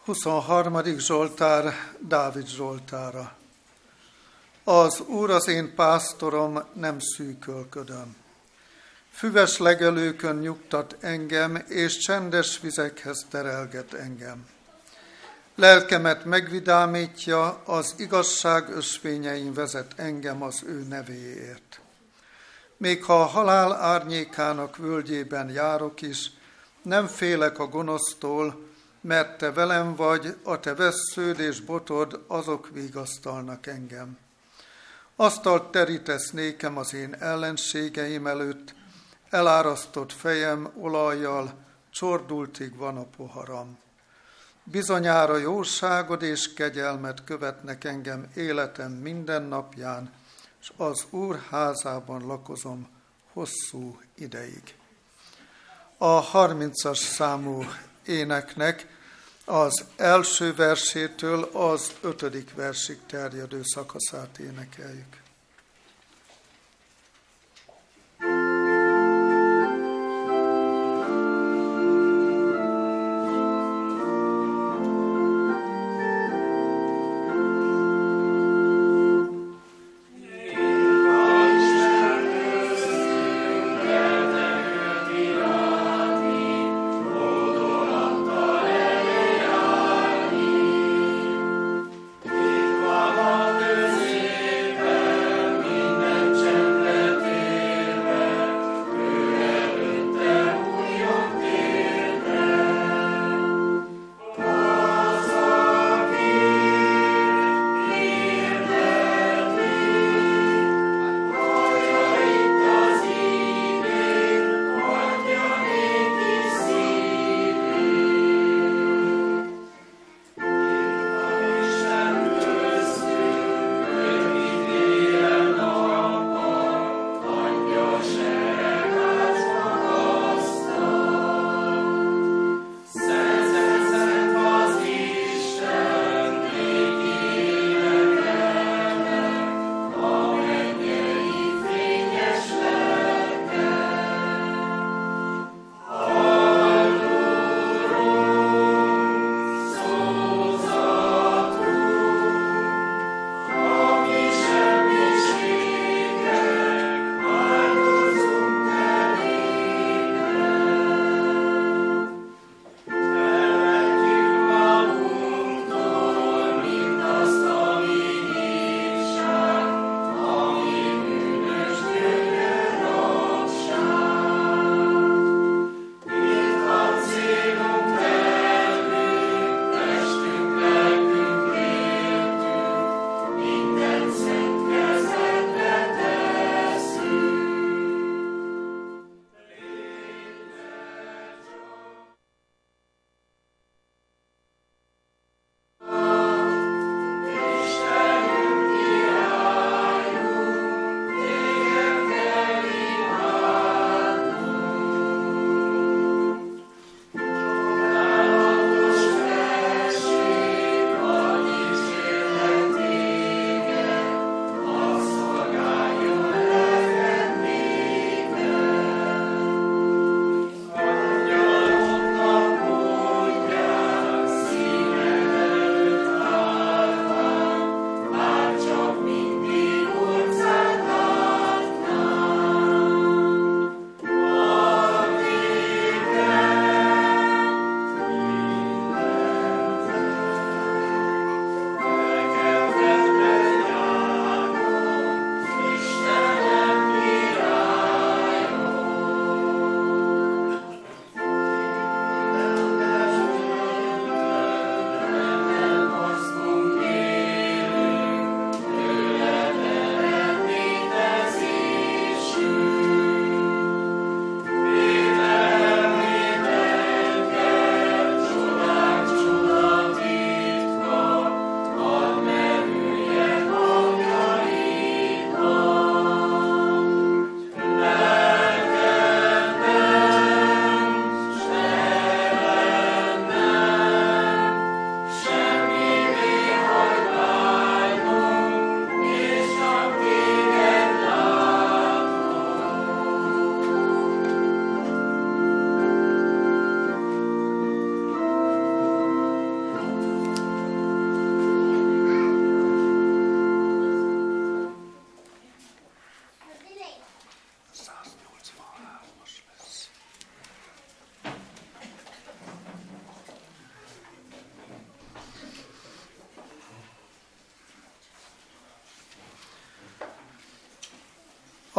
23. Zsoltár Dávid Zsoltára. Az Úr az én pásztorom, nem szűkölködöm. Füves legelőkön nyugtat engem, és csendes vizekhez terelget engem. Lelkemet megvidámítja, az igazság ösvényein vezet engem az ő nevéért. Még ha a halál árnyékának völgyében járok is, nem félek a gonosztól, mert te velem vagy, a te vessződ és botod, azok vigasztalnak engem. Asztalt terítesz nékem az én ellenségeim előtt, elárasztott fejem olajjal, csordultig van a poharam. Bizonyára jóságod és kegyelmet követnek engem életem minden napján, és az Úr házában lakozom hosszú ideig. A 30-as számú éneknek az első versétől az ötödik versig terjedő szakaszát énekeljük.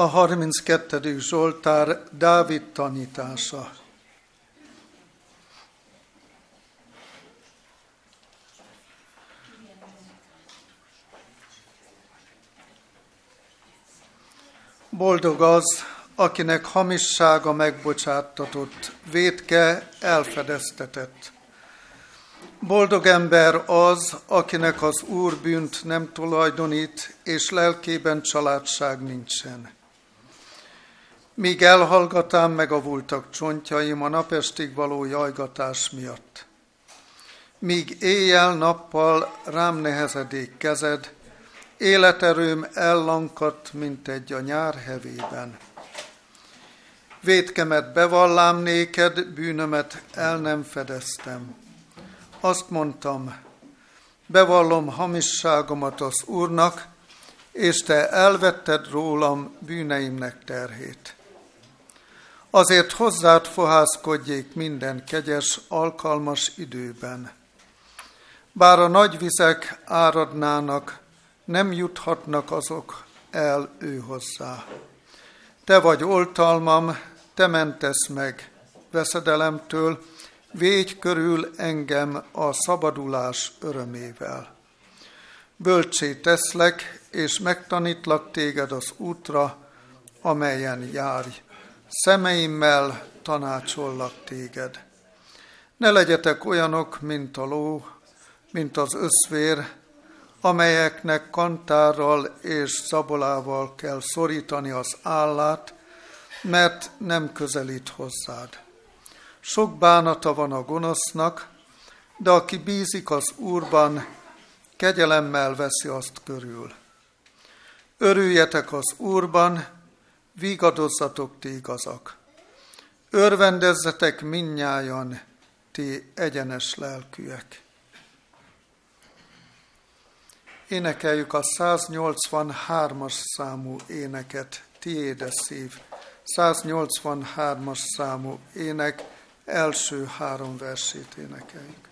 A 32. Zsoltár Dávid tanítása. Boldog az, akinek hamissága megbocsáttatott, védke elfedeztetett. Boldog ember az, akinek az Úr bűnt nem tulajdonít, és lelkében családság nincsen. Míg elhallgatám, megavultak csontjaim a napestig való jajgatás miatt. Míg éjjel-nappal rám nehezedék kezed, életerőm ellankadt, mint egy a nyár hevében. Védkemet bevallám néked, bűnömet el nem fedeztem. Azt mondtam, bevallom hamisságomat az Úrnak, és te elvetted rólam bűneimnek terhét. Azért hozzád fohászkodjék minden kegyes, alkalmas időben. Bár a nagy vizek áradnának, nem juthatnak azok el ő hozzá. Te vagy oltalmam, te mentesz meg veszedelemtől, védj körül engem a szabadulás örömével. Bölcsé teszlek, és megtanítlak téged az útra, amelyen járj. Szemeimmel tanácsollak téged. Ne legyetek olyanok, mint a ló, mint az összvér, amelyeknek kantárral és szabolával kell szorítani az állát, mert nem közelít hozzád. Sok bánata van a gonosznak, de aki bízik az Úrban, kegyelemmel veszi azt körül. Örüljetek az Úrban, vigadozzatok ti igazak. Örvendezzetek minnyájan, ti egyenes lelkűek. Énekeljük a 183-as számú éneket, Tiéde szív. 183-as számú ének, első három versét énekeljük.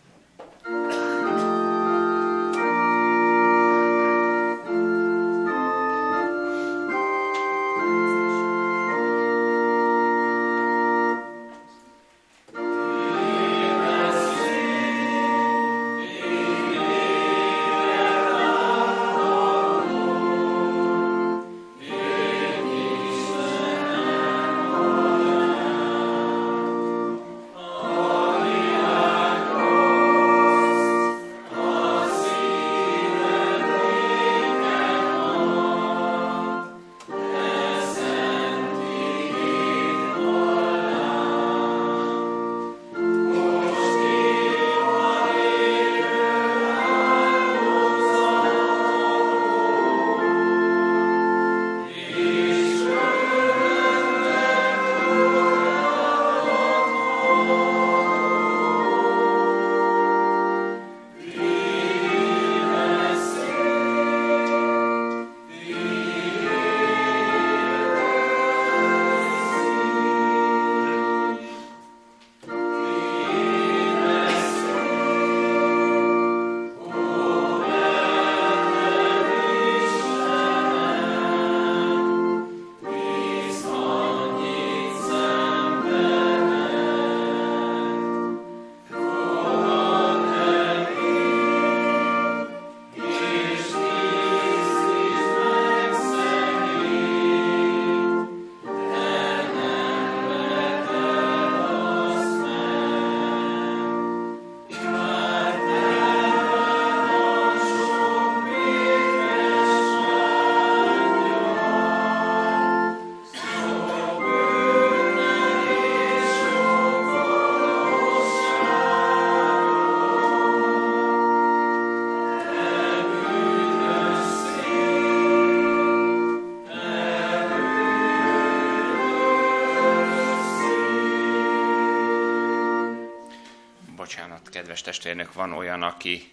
Testvérnök, van olyan, aki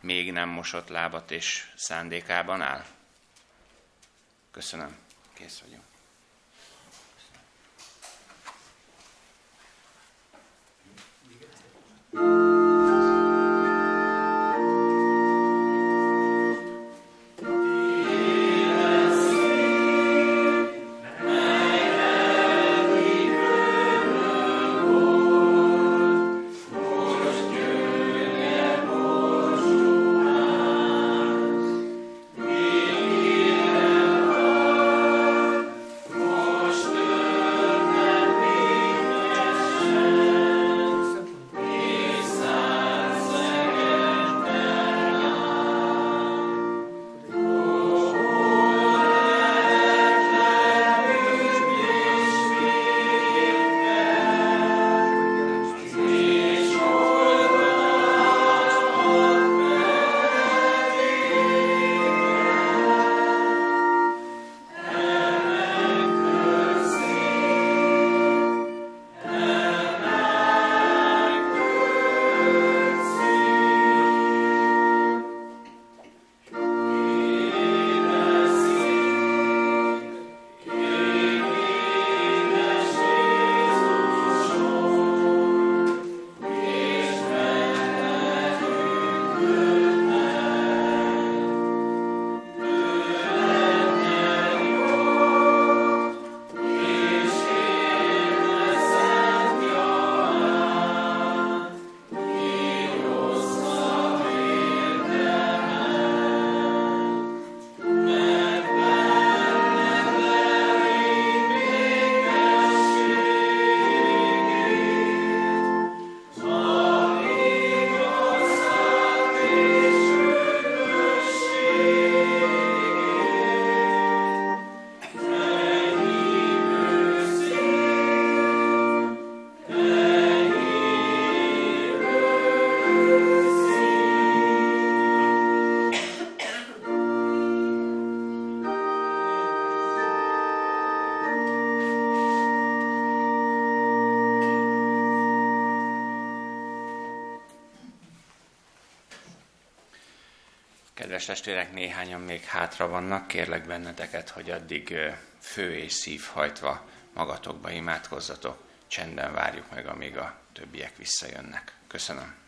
még nem mosott lábat és szándékában áll? Köszönöm. Kész vagyok. Kedves testvérek, néhányan még hátra vannak, kérlek benneteket, hogy addig fő és szív hajtva magatokba imádkozzatok. Csendben várjuk meg, amíg a többiek visszajönnek. Köszönöm.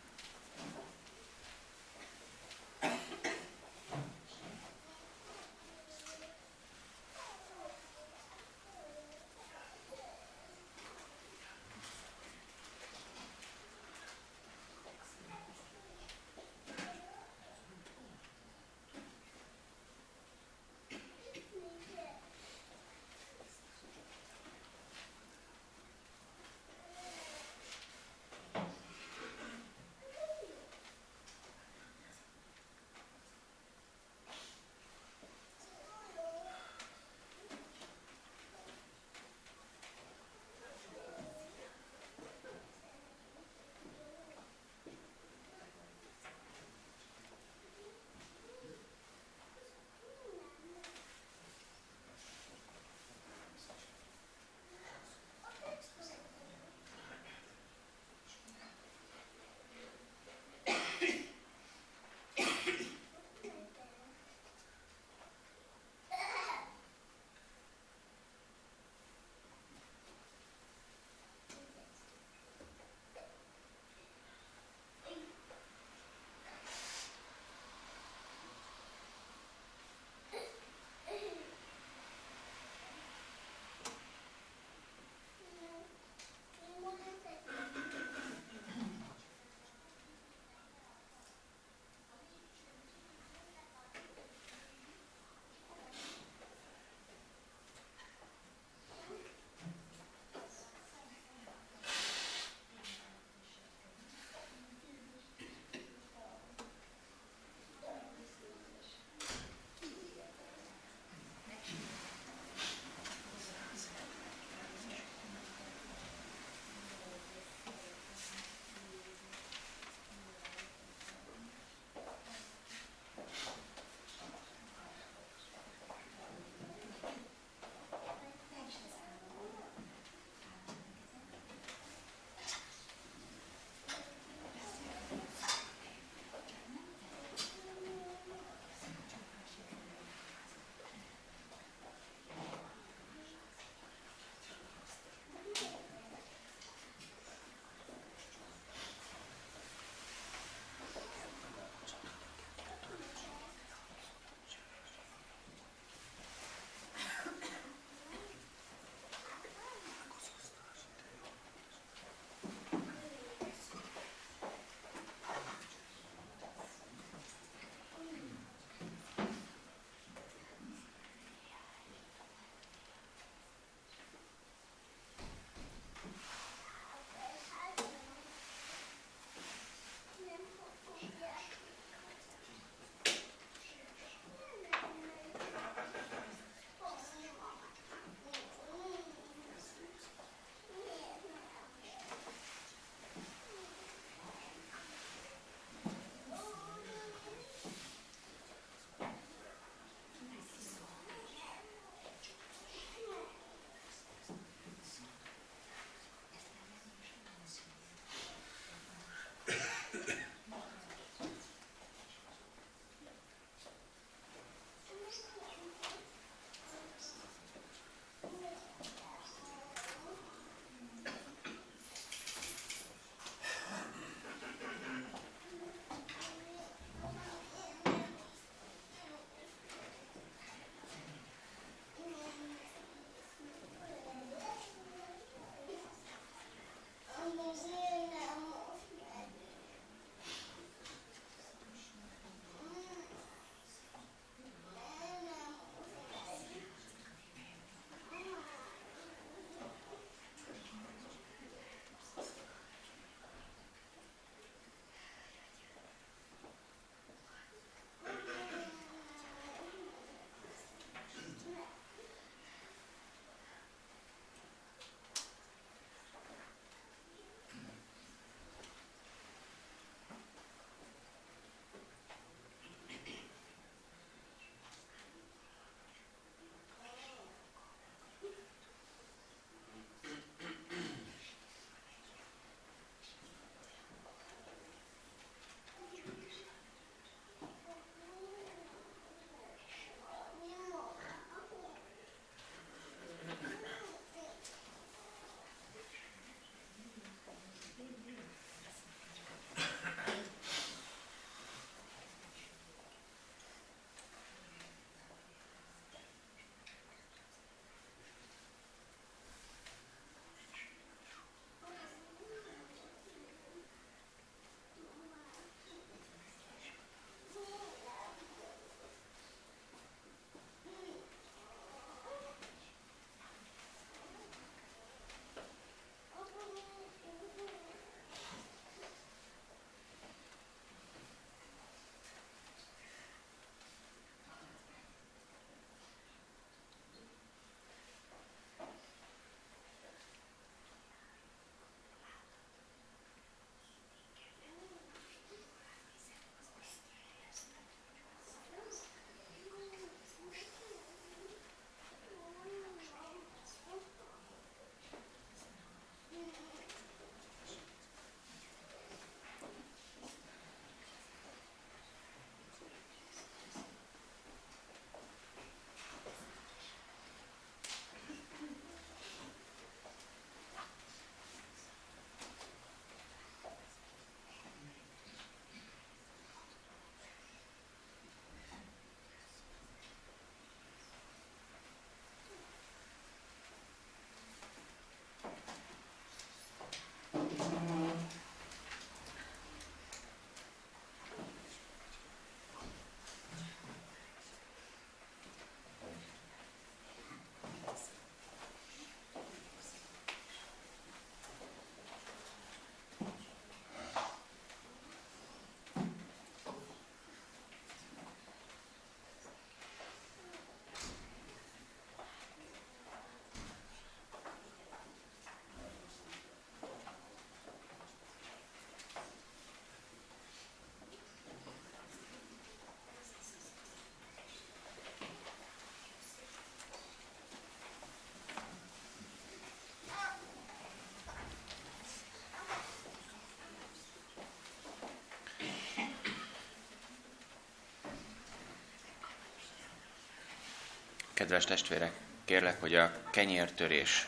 Kedves testvérek, kérlek, hogy a kenyértörés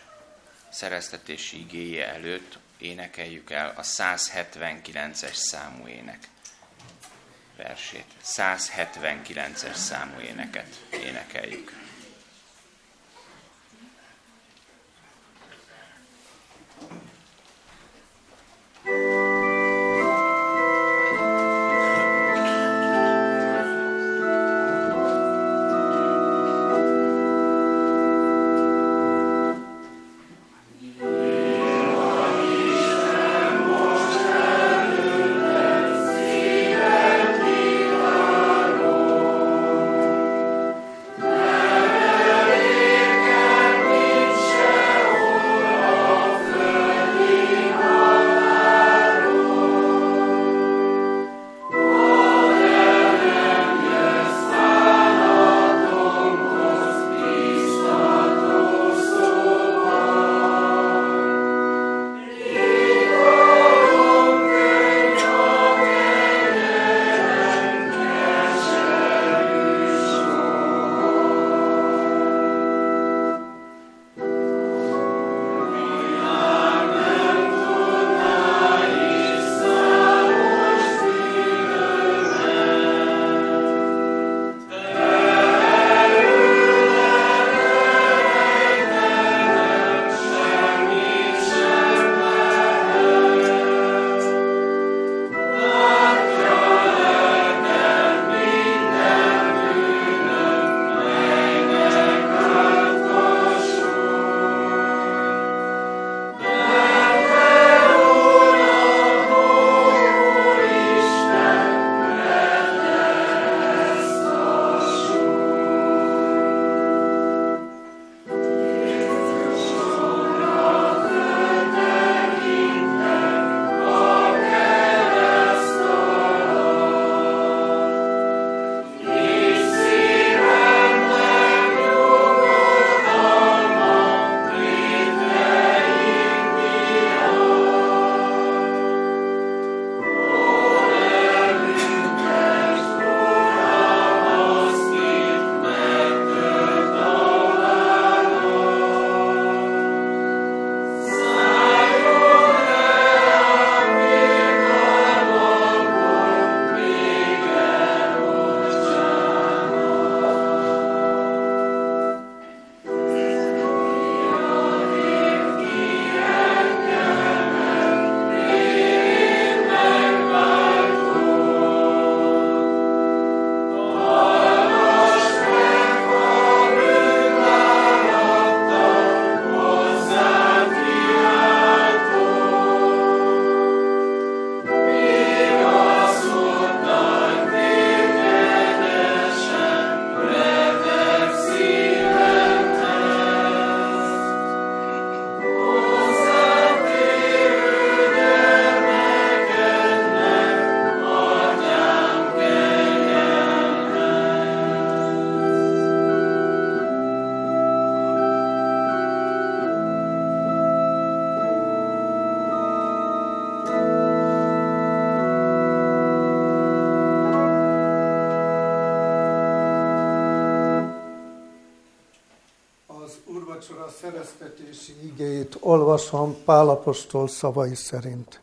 szereztetési igéje előtt énekeljük el a 179-es számú ének versét. 179-es számú éneket énekeljük. Olvasom Pálapostól szavai szerint.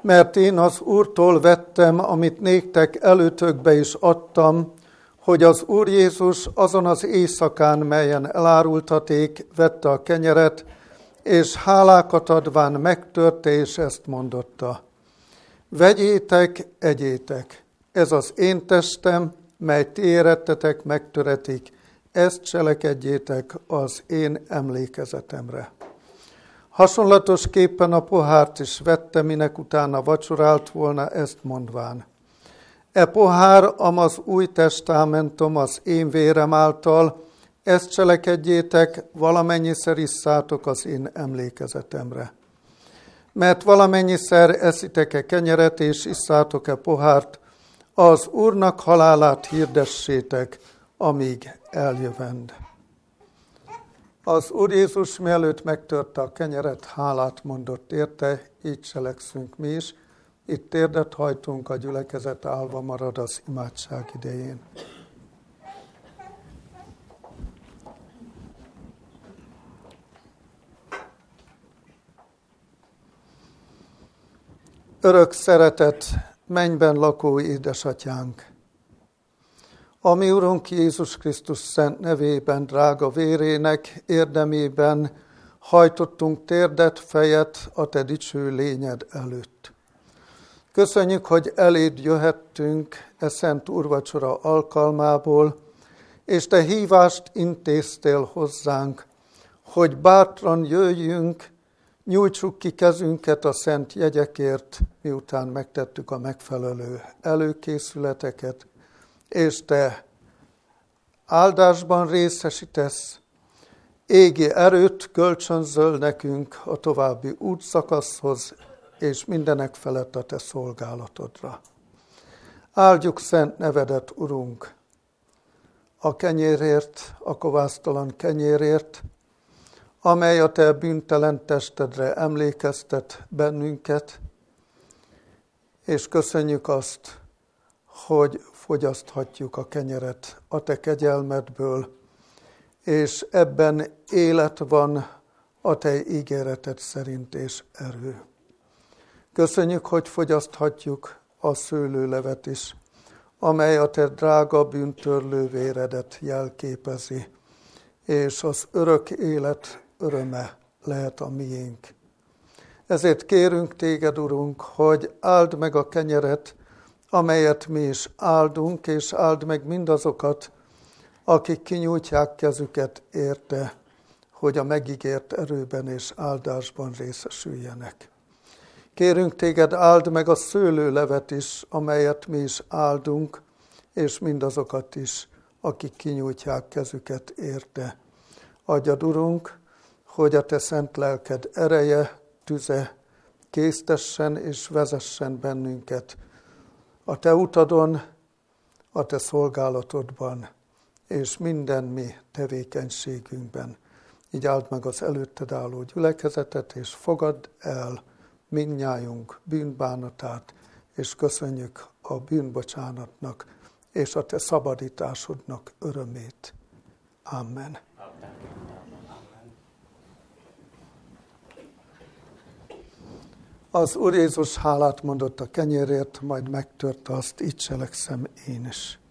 Mert én az Úrtól vettem, amit néktek előtökbe is adtam, hogy az Úr Jézus azon az éjszakán, melyen elárultaték, vette a kenyeret, és hálákat adván megtörte, és ezt mondotta. Vegyétek, egyétek, ez az én testem, mely ti érettetek, megtöretik, ezt cselekedjétek az én emlékezetemre. Hasonlatosképpen a pohárt is vette, minek utána vacsorált volna, ezt mondván. E pohár, amaz új testámentom az én vérem által, ezt cselekedjétek, valamennyiszer isszátok az én emlékezetemre. Mert valamennyiszer eszitek-e kenyeret és isszátok-e pohárt, az Úrnak halálát hirdessétek, amíg eljövend. Az Úr Jézus mielőtt megtörte a kenyeret, hálát mondott érte, így cselekszünk mi is. Itt térdet hajtunk, a gyülekezet állva marad az imádság idején. Örök szeretet, mennyben lakó édesatyánk! A mi Urunk Jézus Krisztus szent nevében, drága vérének érdemében hajtottunk térdet, fejet a Te dicső lényed előtt. Köszönjük, hogy eléd jöhettünk e szent úrvacsora alkalmából, és Te hívást intéztél hozzánk, hogy bátran jöjjünk, nyújtsuk ki kezünket a szent jegyekért, miután megtettük a megfelelő előkészületeket, és Te áldásban részesítesz, égi erőt kölcsönzöl nekünk a további útszakaszhoz, és mindenek felett a Te szolgálatodra. Áldjuk szent nevedet, Urunk, a kenyérért, a kovásztalan kenyérért, amely a Te bűntelen testedre emlékeztet bennünket, és köszönjük azt, hogy fogyaszthatjuk a kenyeret a Te kegyelmedből, és ebben élet van a Te ígéreted szerint és erő. Köszönjük, hogy fogyaszthatjuk a szőlőlevet is, amely a Te drága bűntörlő véredet jelképezi, és az örök élet öröme lehet a miénk. Ezért kérünk téged, Urunk, hogy áld meg a kenyeret, amelyet mi is áldunk, és áld meg mindazokat, akik kinyújtják kezüket érte, hogy a megígért erőben és áldásban részesüljenek. Kérünk téged, áld meg a szőlőlevet is, amelyet mi is áldunk, és mindazokat is, akik kinyújtják kezüket érte. Adjad, Urunk, hogy a te szent lelked ereje, tüze késztessen és vezessen bennünket a te utadon, a te szolgálatodban, és minden mi tevékenységünkben. Így áld meg az előtted álló gyülekezetet, és fogadd el mindnyájunk bűnbánatát, és köszönjük a bűnbocsánatnak és a te szabadításodnak örömét. Amen. Az Úr Jézus hálát mondott a kenyérért, majd megtörte azt, így cselekszem én is.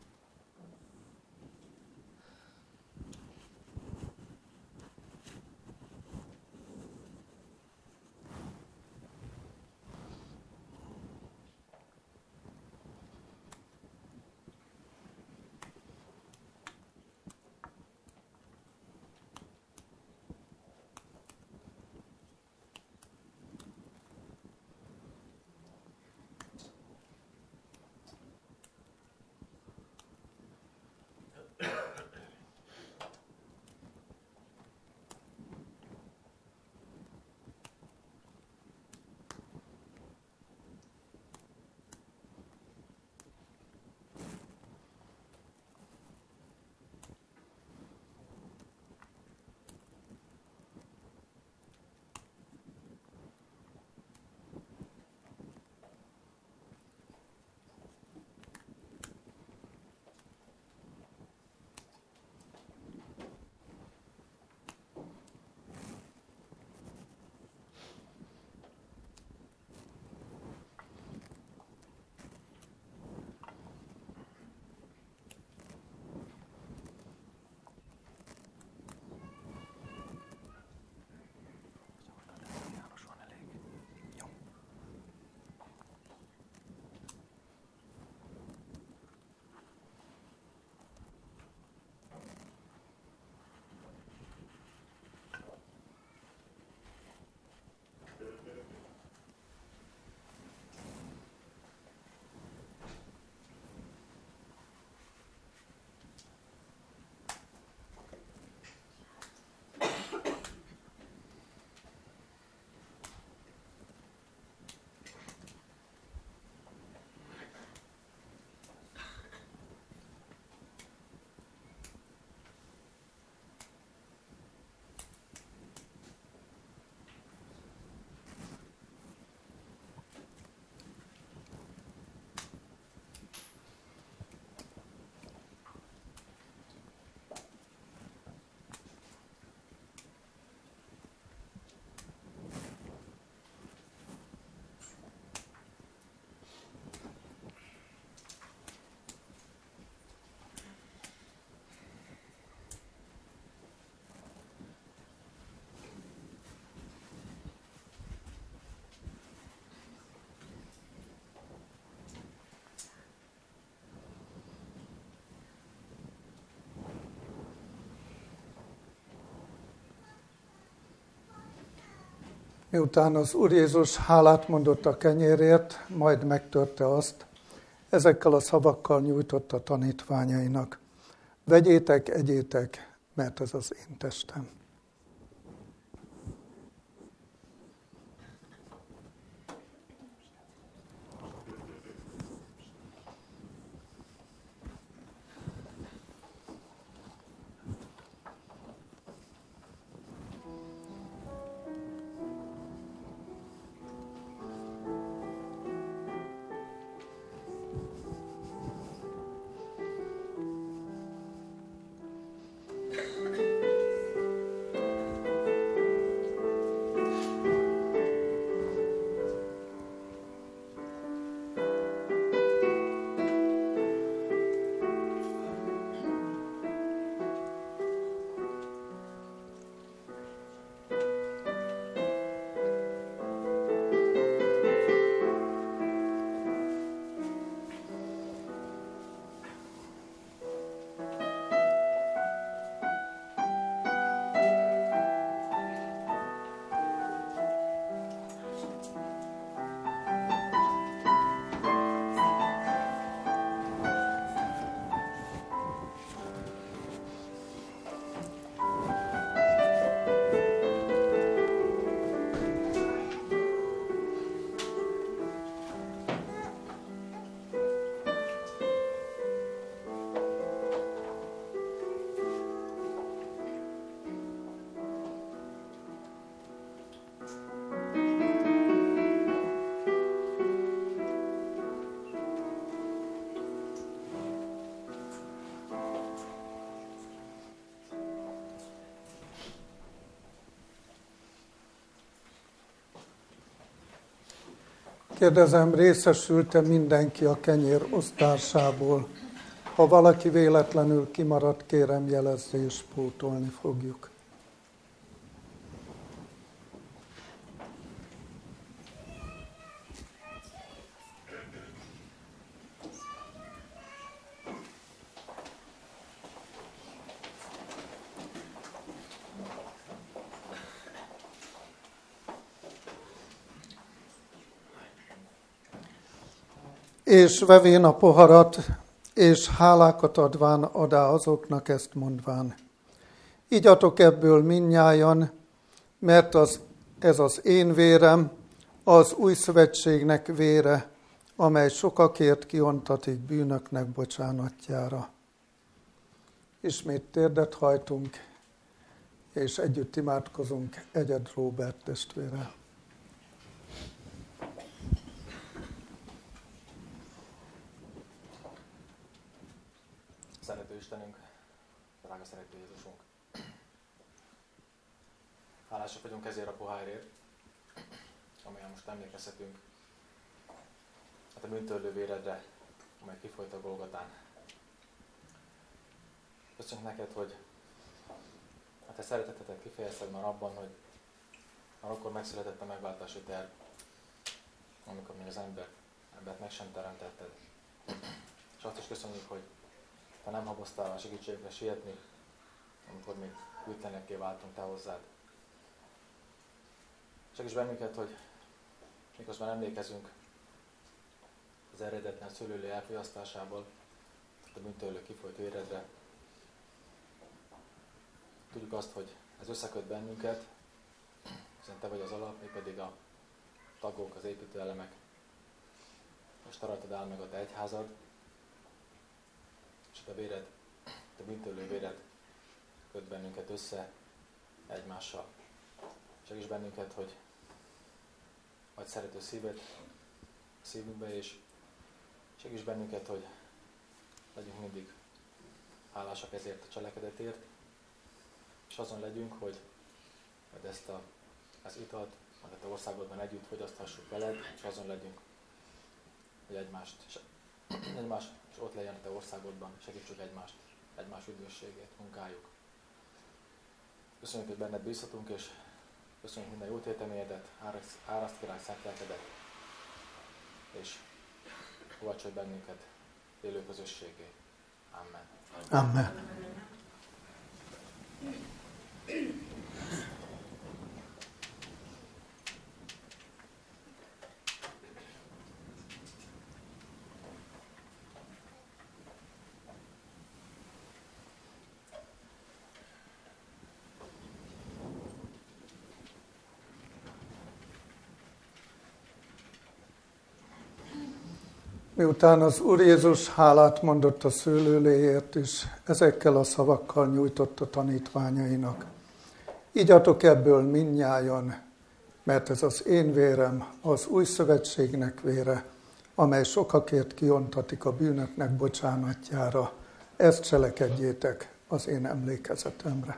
Miután az Úr Jézus hálát mondott a kenyérért, majd megtörte azt, ezekkel a szavakkal nyújtott a tanítványainak. Vegyétek, egyétek, mert ez az én testem. Kérdezem, részesült-e mindenki a kenyér osztásából? Ha valaki véletlenül kimaradt, kérem jelezze és pótolni fogjuk. És vevén a poharat, és hálákat adván adá azoknak ezt mondván. Igyatok ebből minnyájan, mert az, ez az én vérem, az új szövetségnek vére, amely sokakért kiontatik bűnöknek bocsánatjára. Ismét térdet hajtunk, és együtt imádkozunk Egyed Róbert testvérrel. Istenünk, drága szerető Jézusunk. Hálásak vagyunk ezért a pohárért, amelyen most emlékezhetünk. Hát a bűntörlő véredre, amely kifolyt a Golgotán. Köszönjük neked, hogy hát te szeretetetet kifejezted már abban, hogy már akkor megszületett a megváltási terv, amikor még az ember, embert meg sem teremtetted. És azt is köszönjük, hogy te nem haboztál a segítségbe sietni, amikor még hűtlenekké váltunk te hozzád. Segíts bennünket, hogy miközben emlékezünk az eredetlen szülőlé elfolyasztásából, a bűntőlő kifolyt véredre, tudjuk azt, hogy ez összeköt bennünket, hiszen te vagy az alap, mi pedig a tagok, az építőelemek, és te áll meg a te egyházad, és a véred, a bűntőlő véred köt bennünket össze egymással. Segíts bennünket, hogy adj szerető szívet a szívünkbe, és segíts bennünket, hogy legyünk mindig hálásak ezért a cselekedetért, és azon legyünk, hogy ezt a, az italt, majd a te országodban együtt fogyaszthassuk veled, és azon legyünk, hogy egymást, egymás és ott legyen a te országodban, segítsük egymást, egymás üdvösségét, munkájuk. Köszönjük, hogy benned bízhatunk, és köszönjük minden jó téteményedet, áraszt király szent lelkedet, és kovácsolj bennünket élő közösségé. Amen. Amen. Miután az Úr Jézus hálát mondott a szőlőléért is, ezekkel a szavakkal nyújtott a tanítványainak. Igyatok ebből minnyájon, mert ez az én vérem, az új szövetségnek vére, amely sokakért kiontatik a bűnöknek bocsánatjára. Ezt cselekedjétek az én emlékezetemre.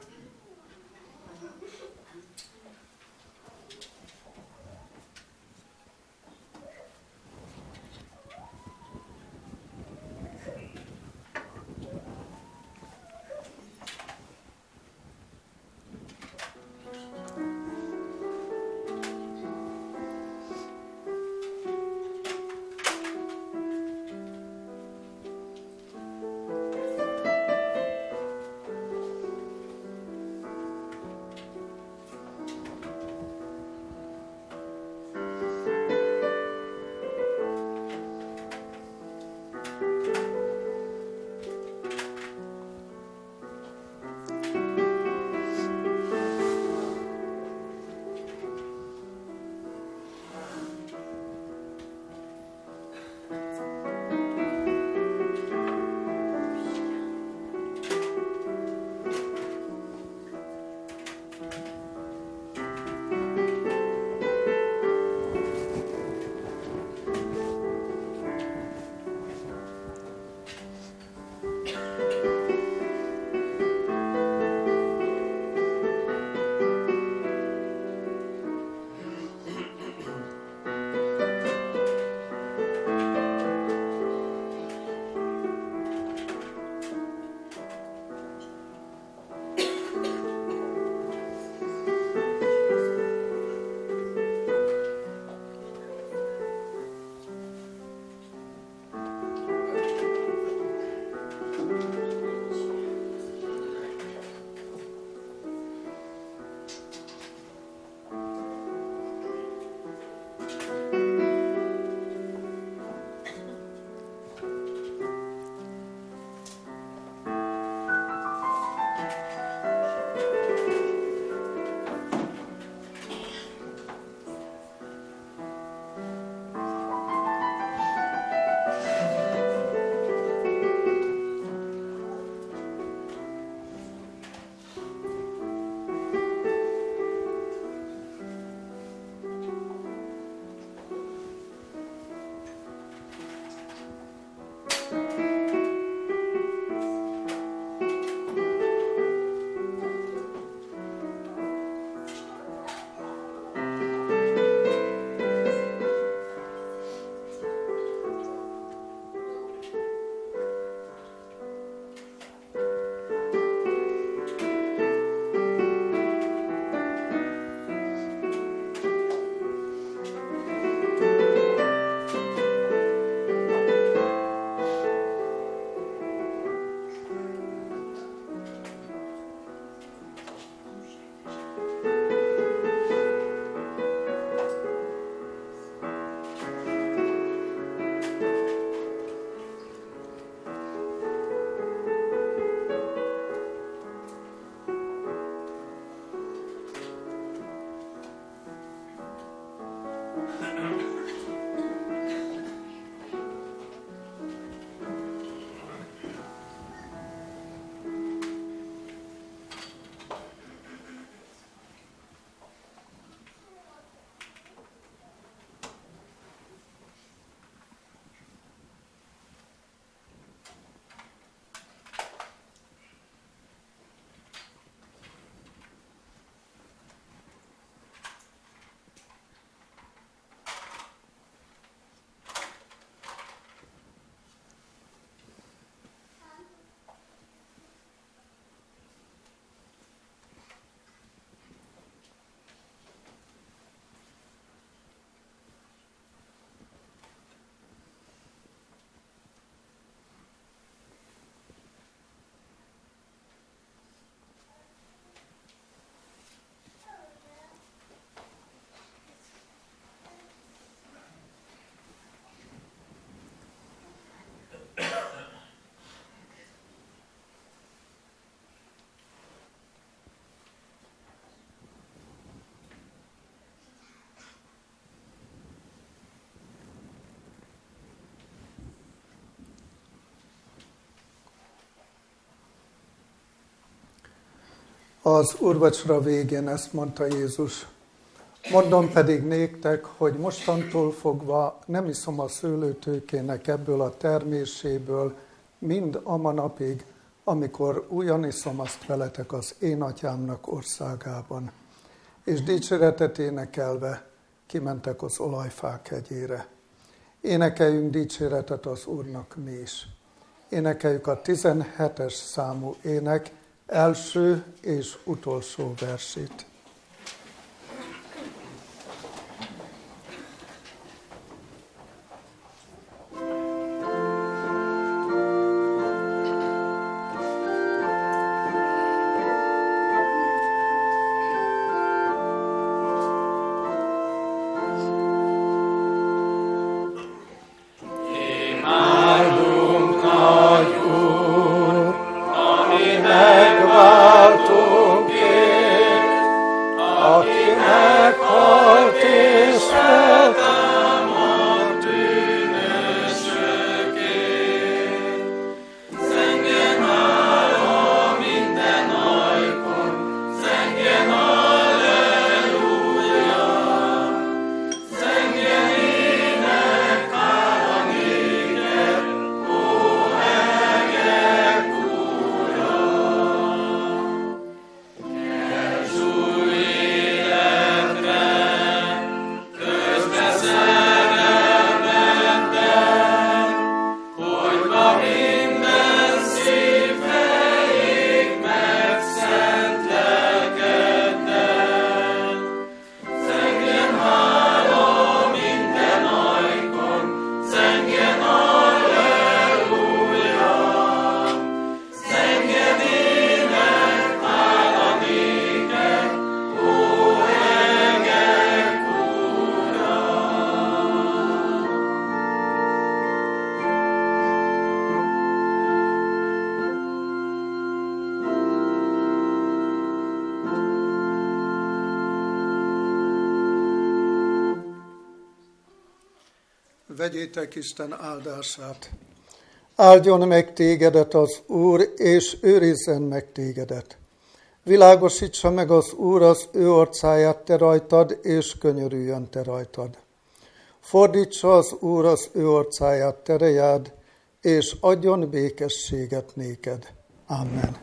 Az urvacsra végén ezt mondta Jézus. Mondom pedig néktek, hogy mostantól fogva nem iszom a szőlőtőkének ebből a terméséből, mind a manapig, amikor újan iszom azt veletek az én atyámnak országában. És dicséretet énekelve kimentek az olajfák hegyére. Énekeljünk dicséretet az Úrnak mi is. Énekeljük a 17-es számú ének első és utolsó versét. Vegyétek Isten áldását. Áldjon meg tégedet az Úr, és őrizzen meg tégedet. Világosítsa meg az Úr az ő orcáját te rajtad, és könyörüljön te rajtad. Fordítsa az Úr az ő orcáját te rejád, és adjon békességet néked. Amen.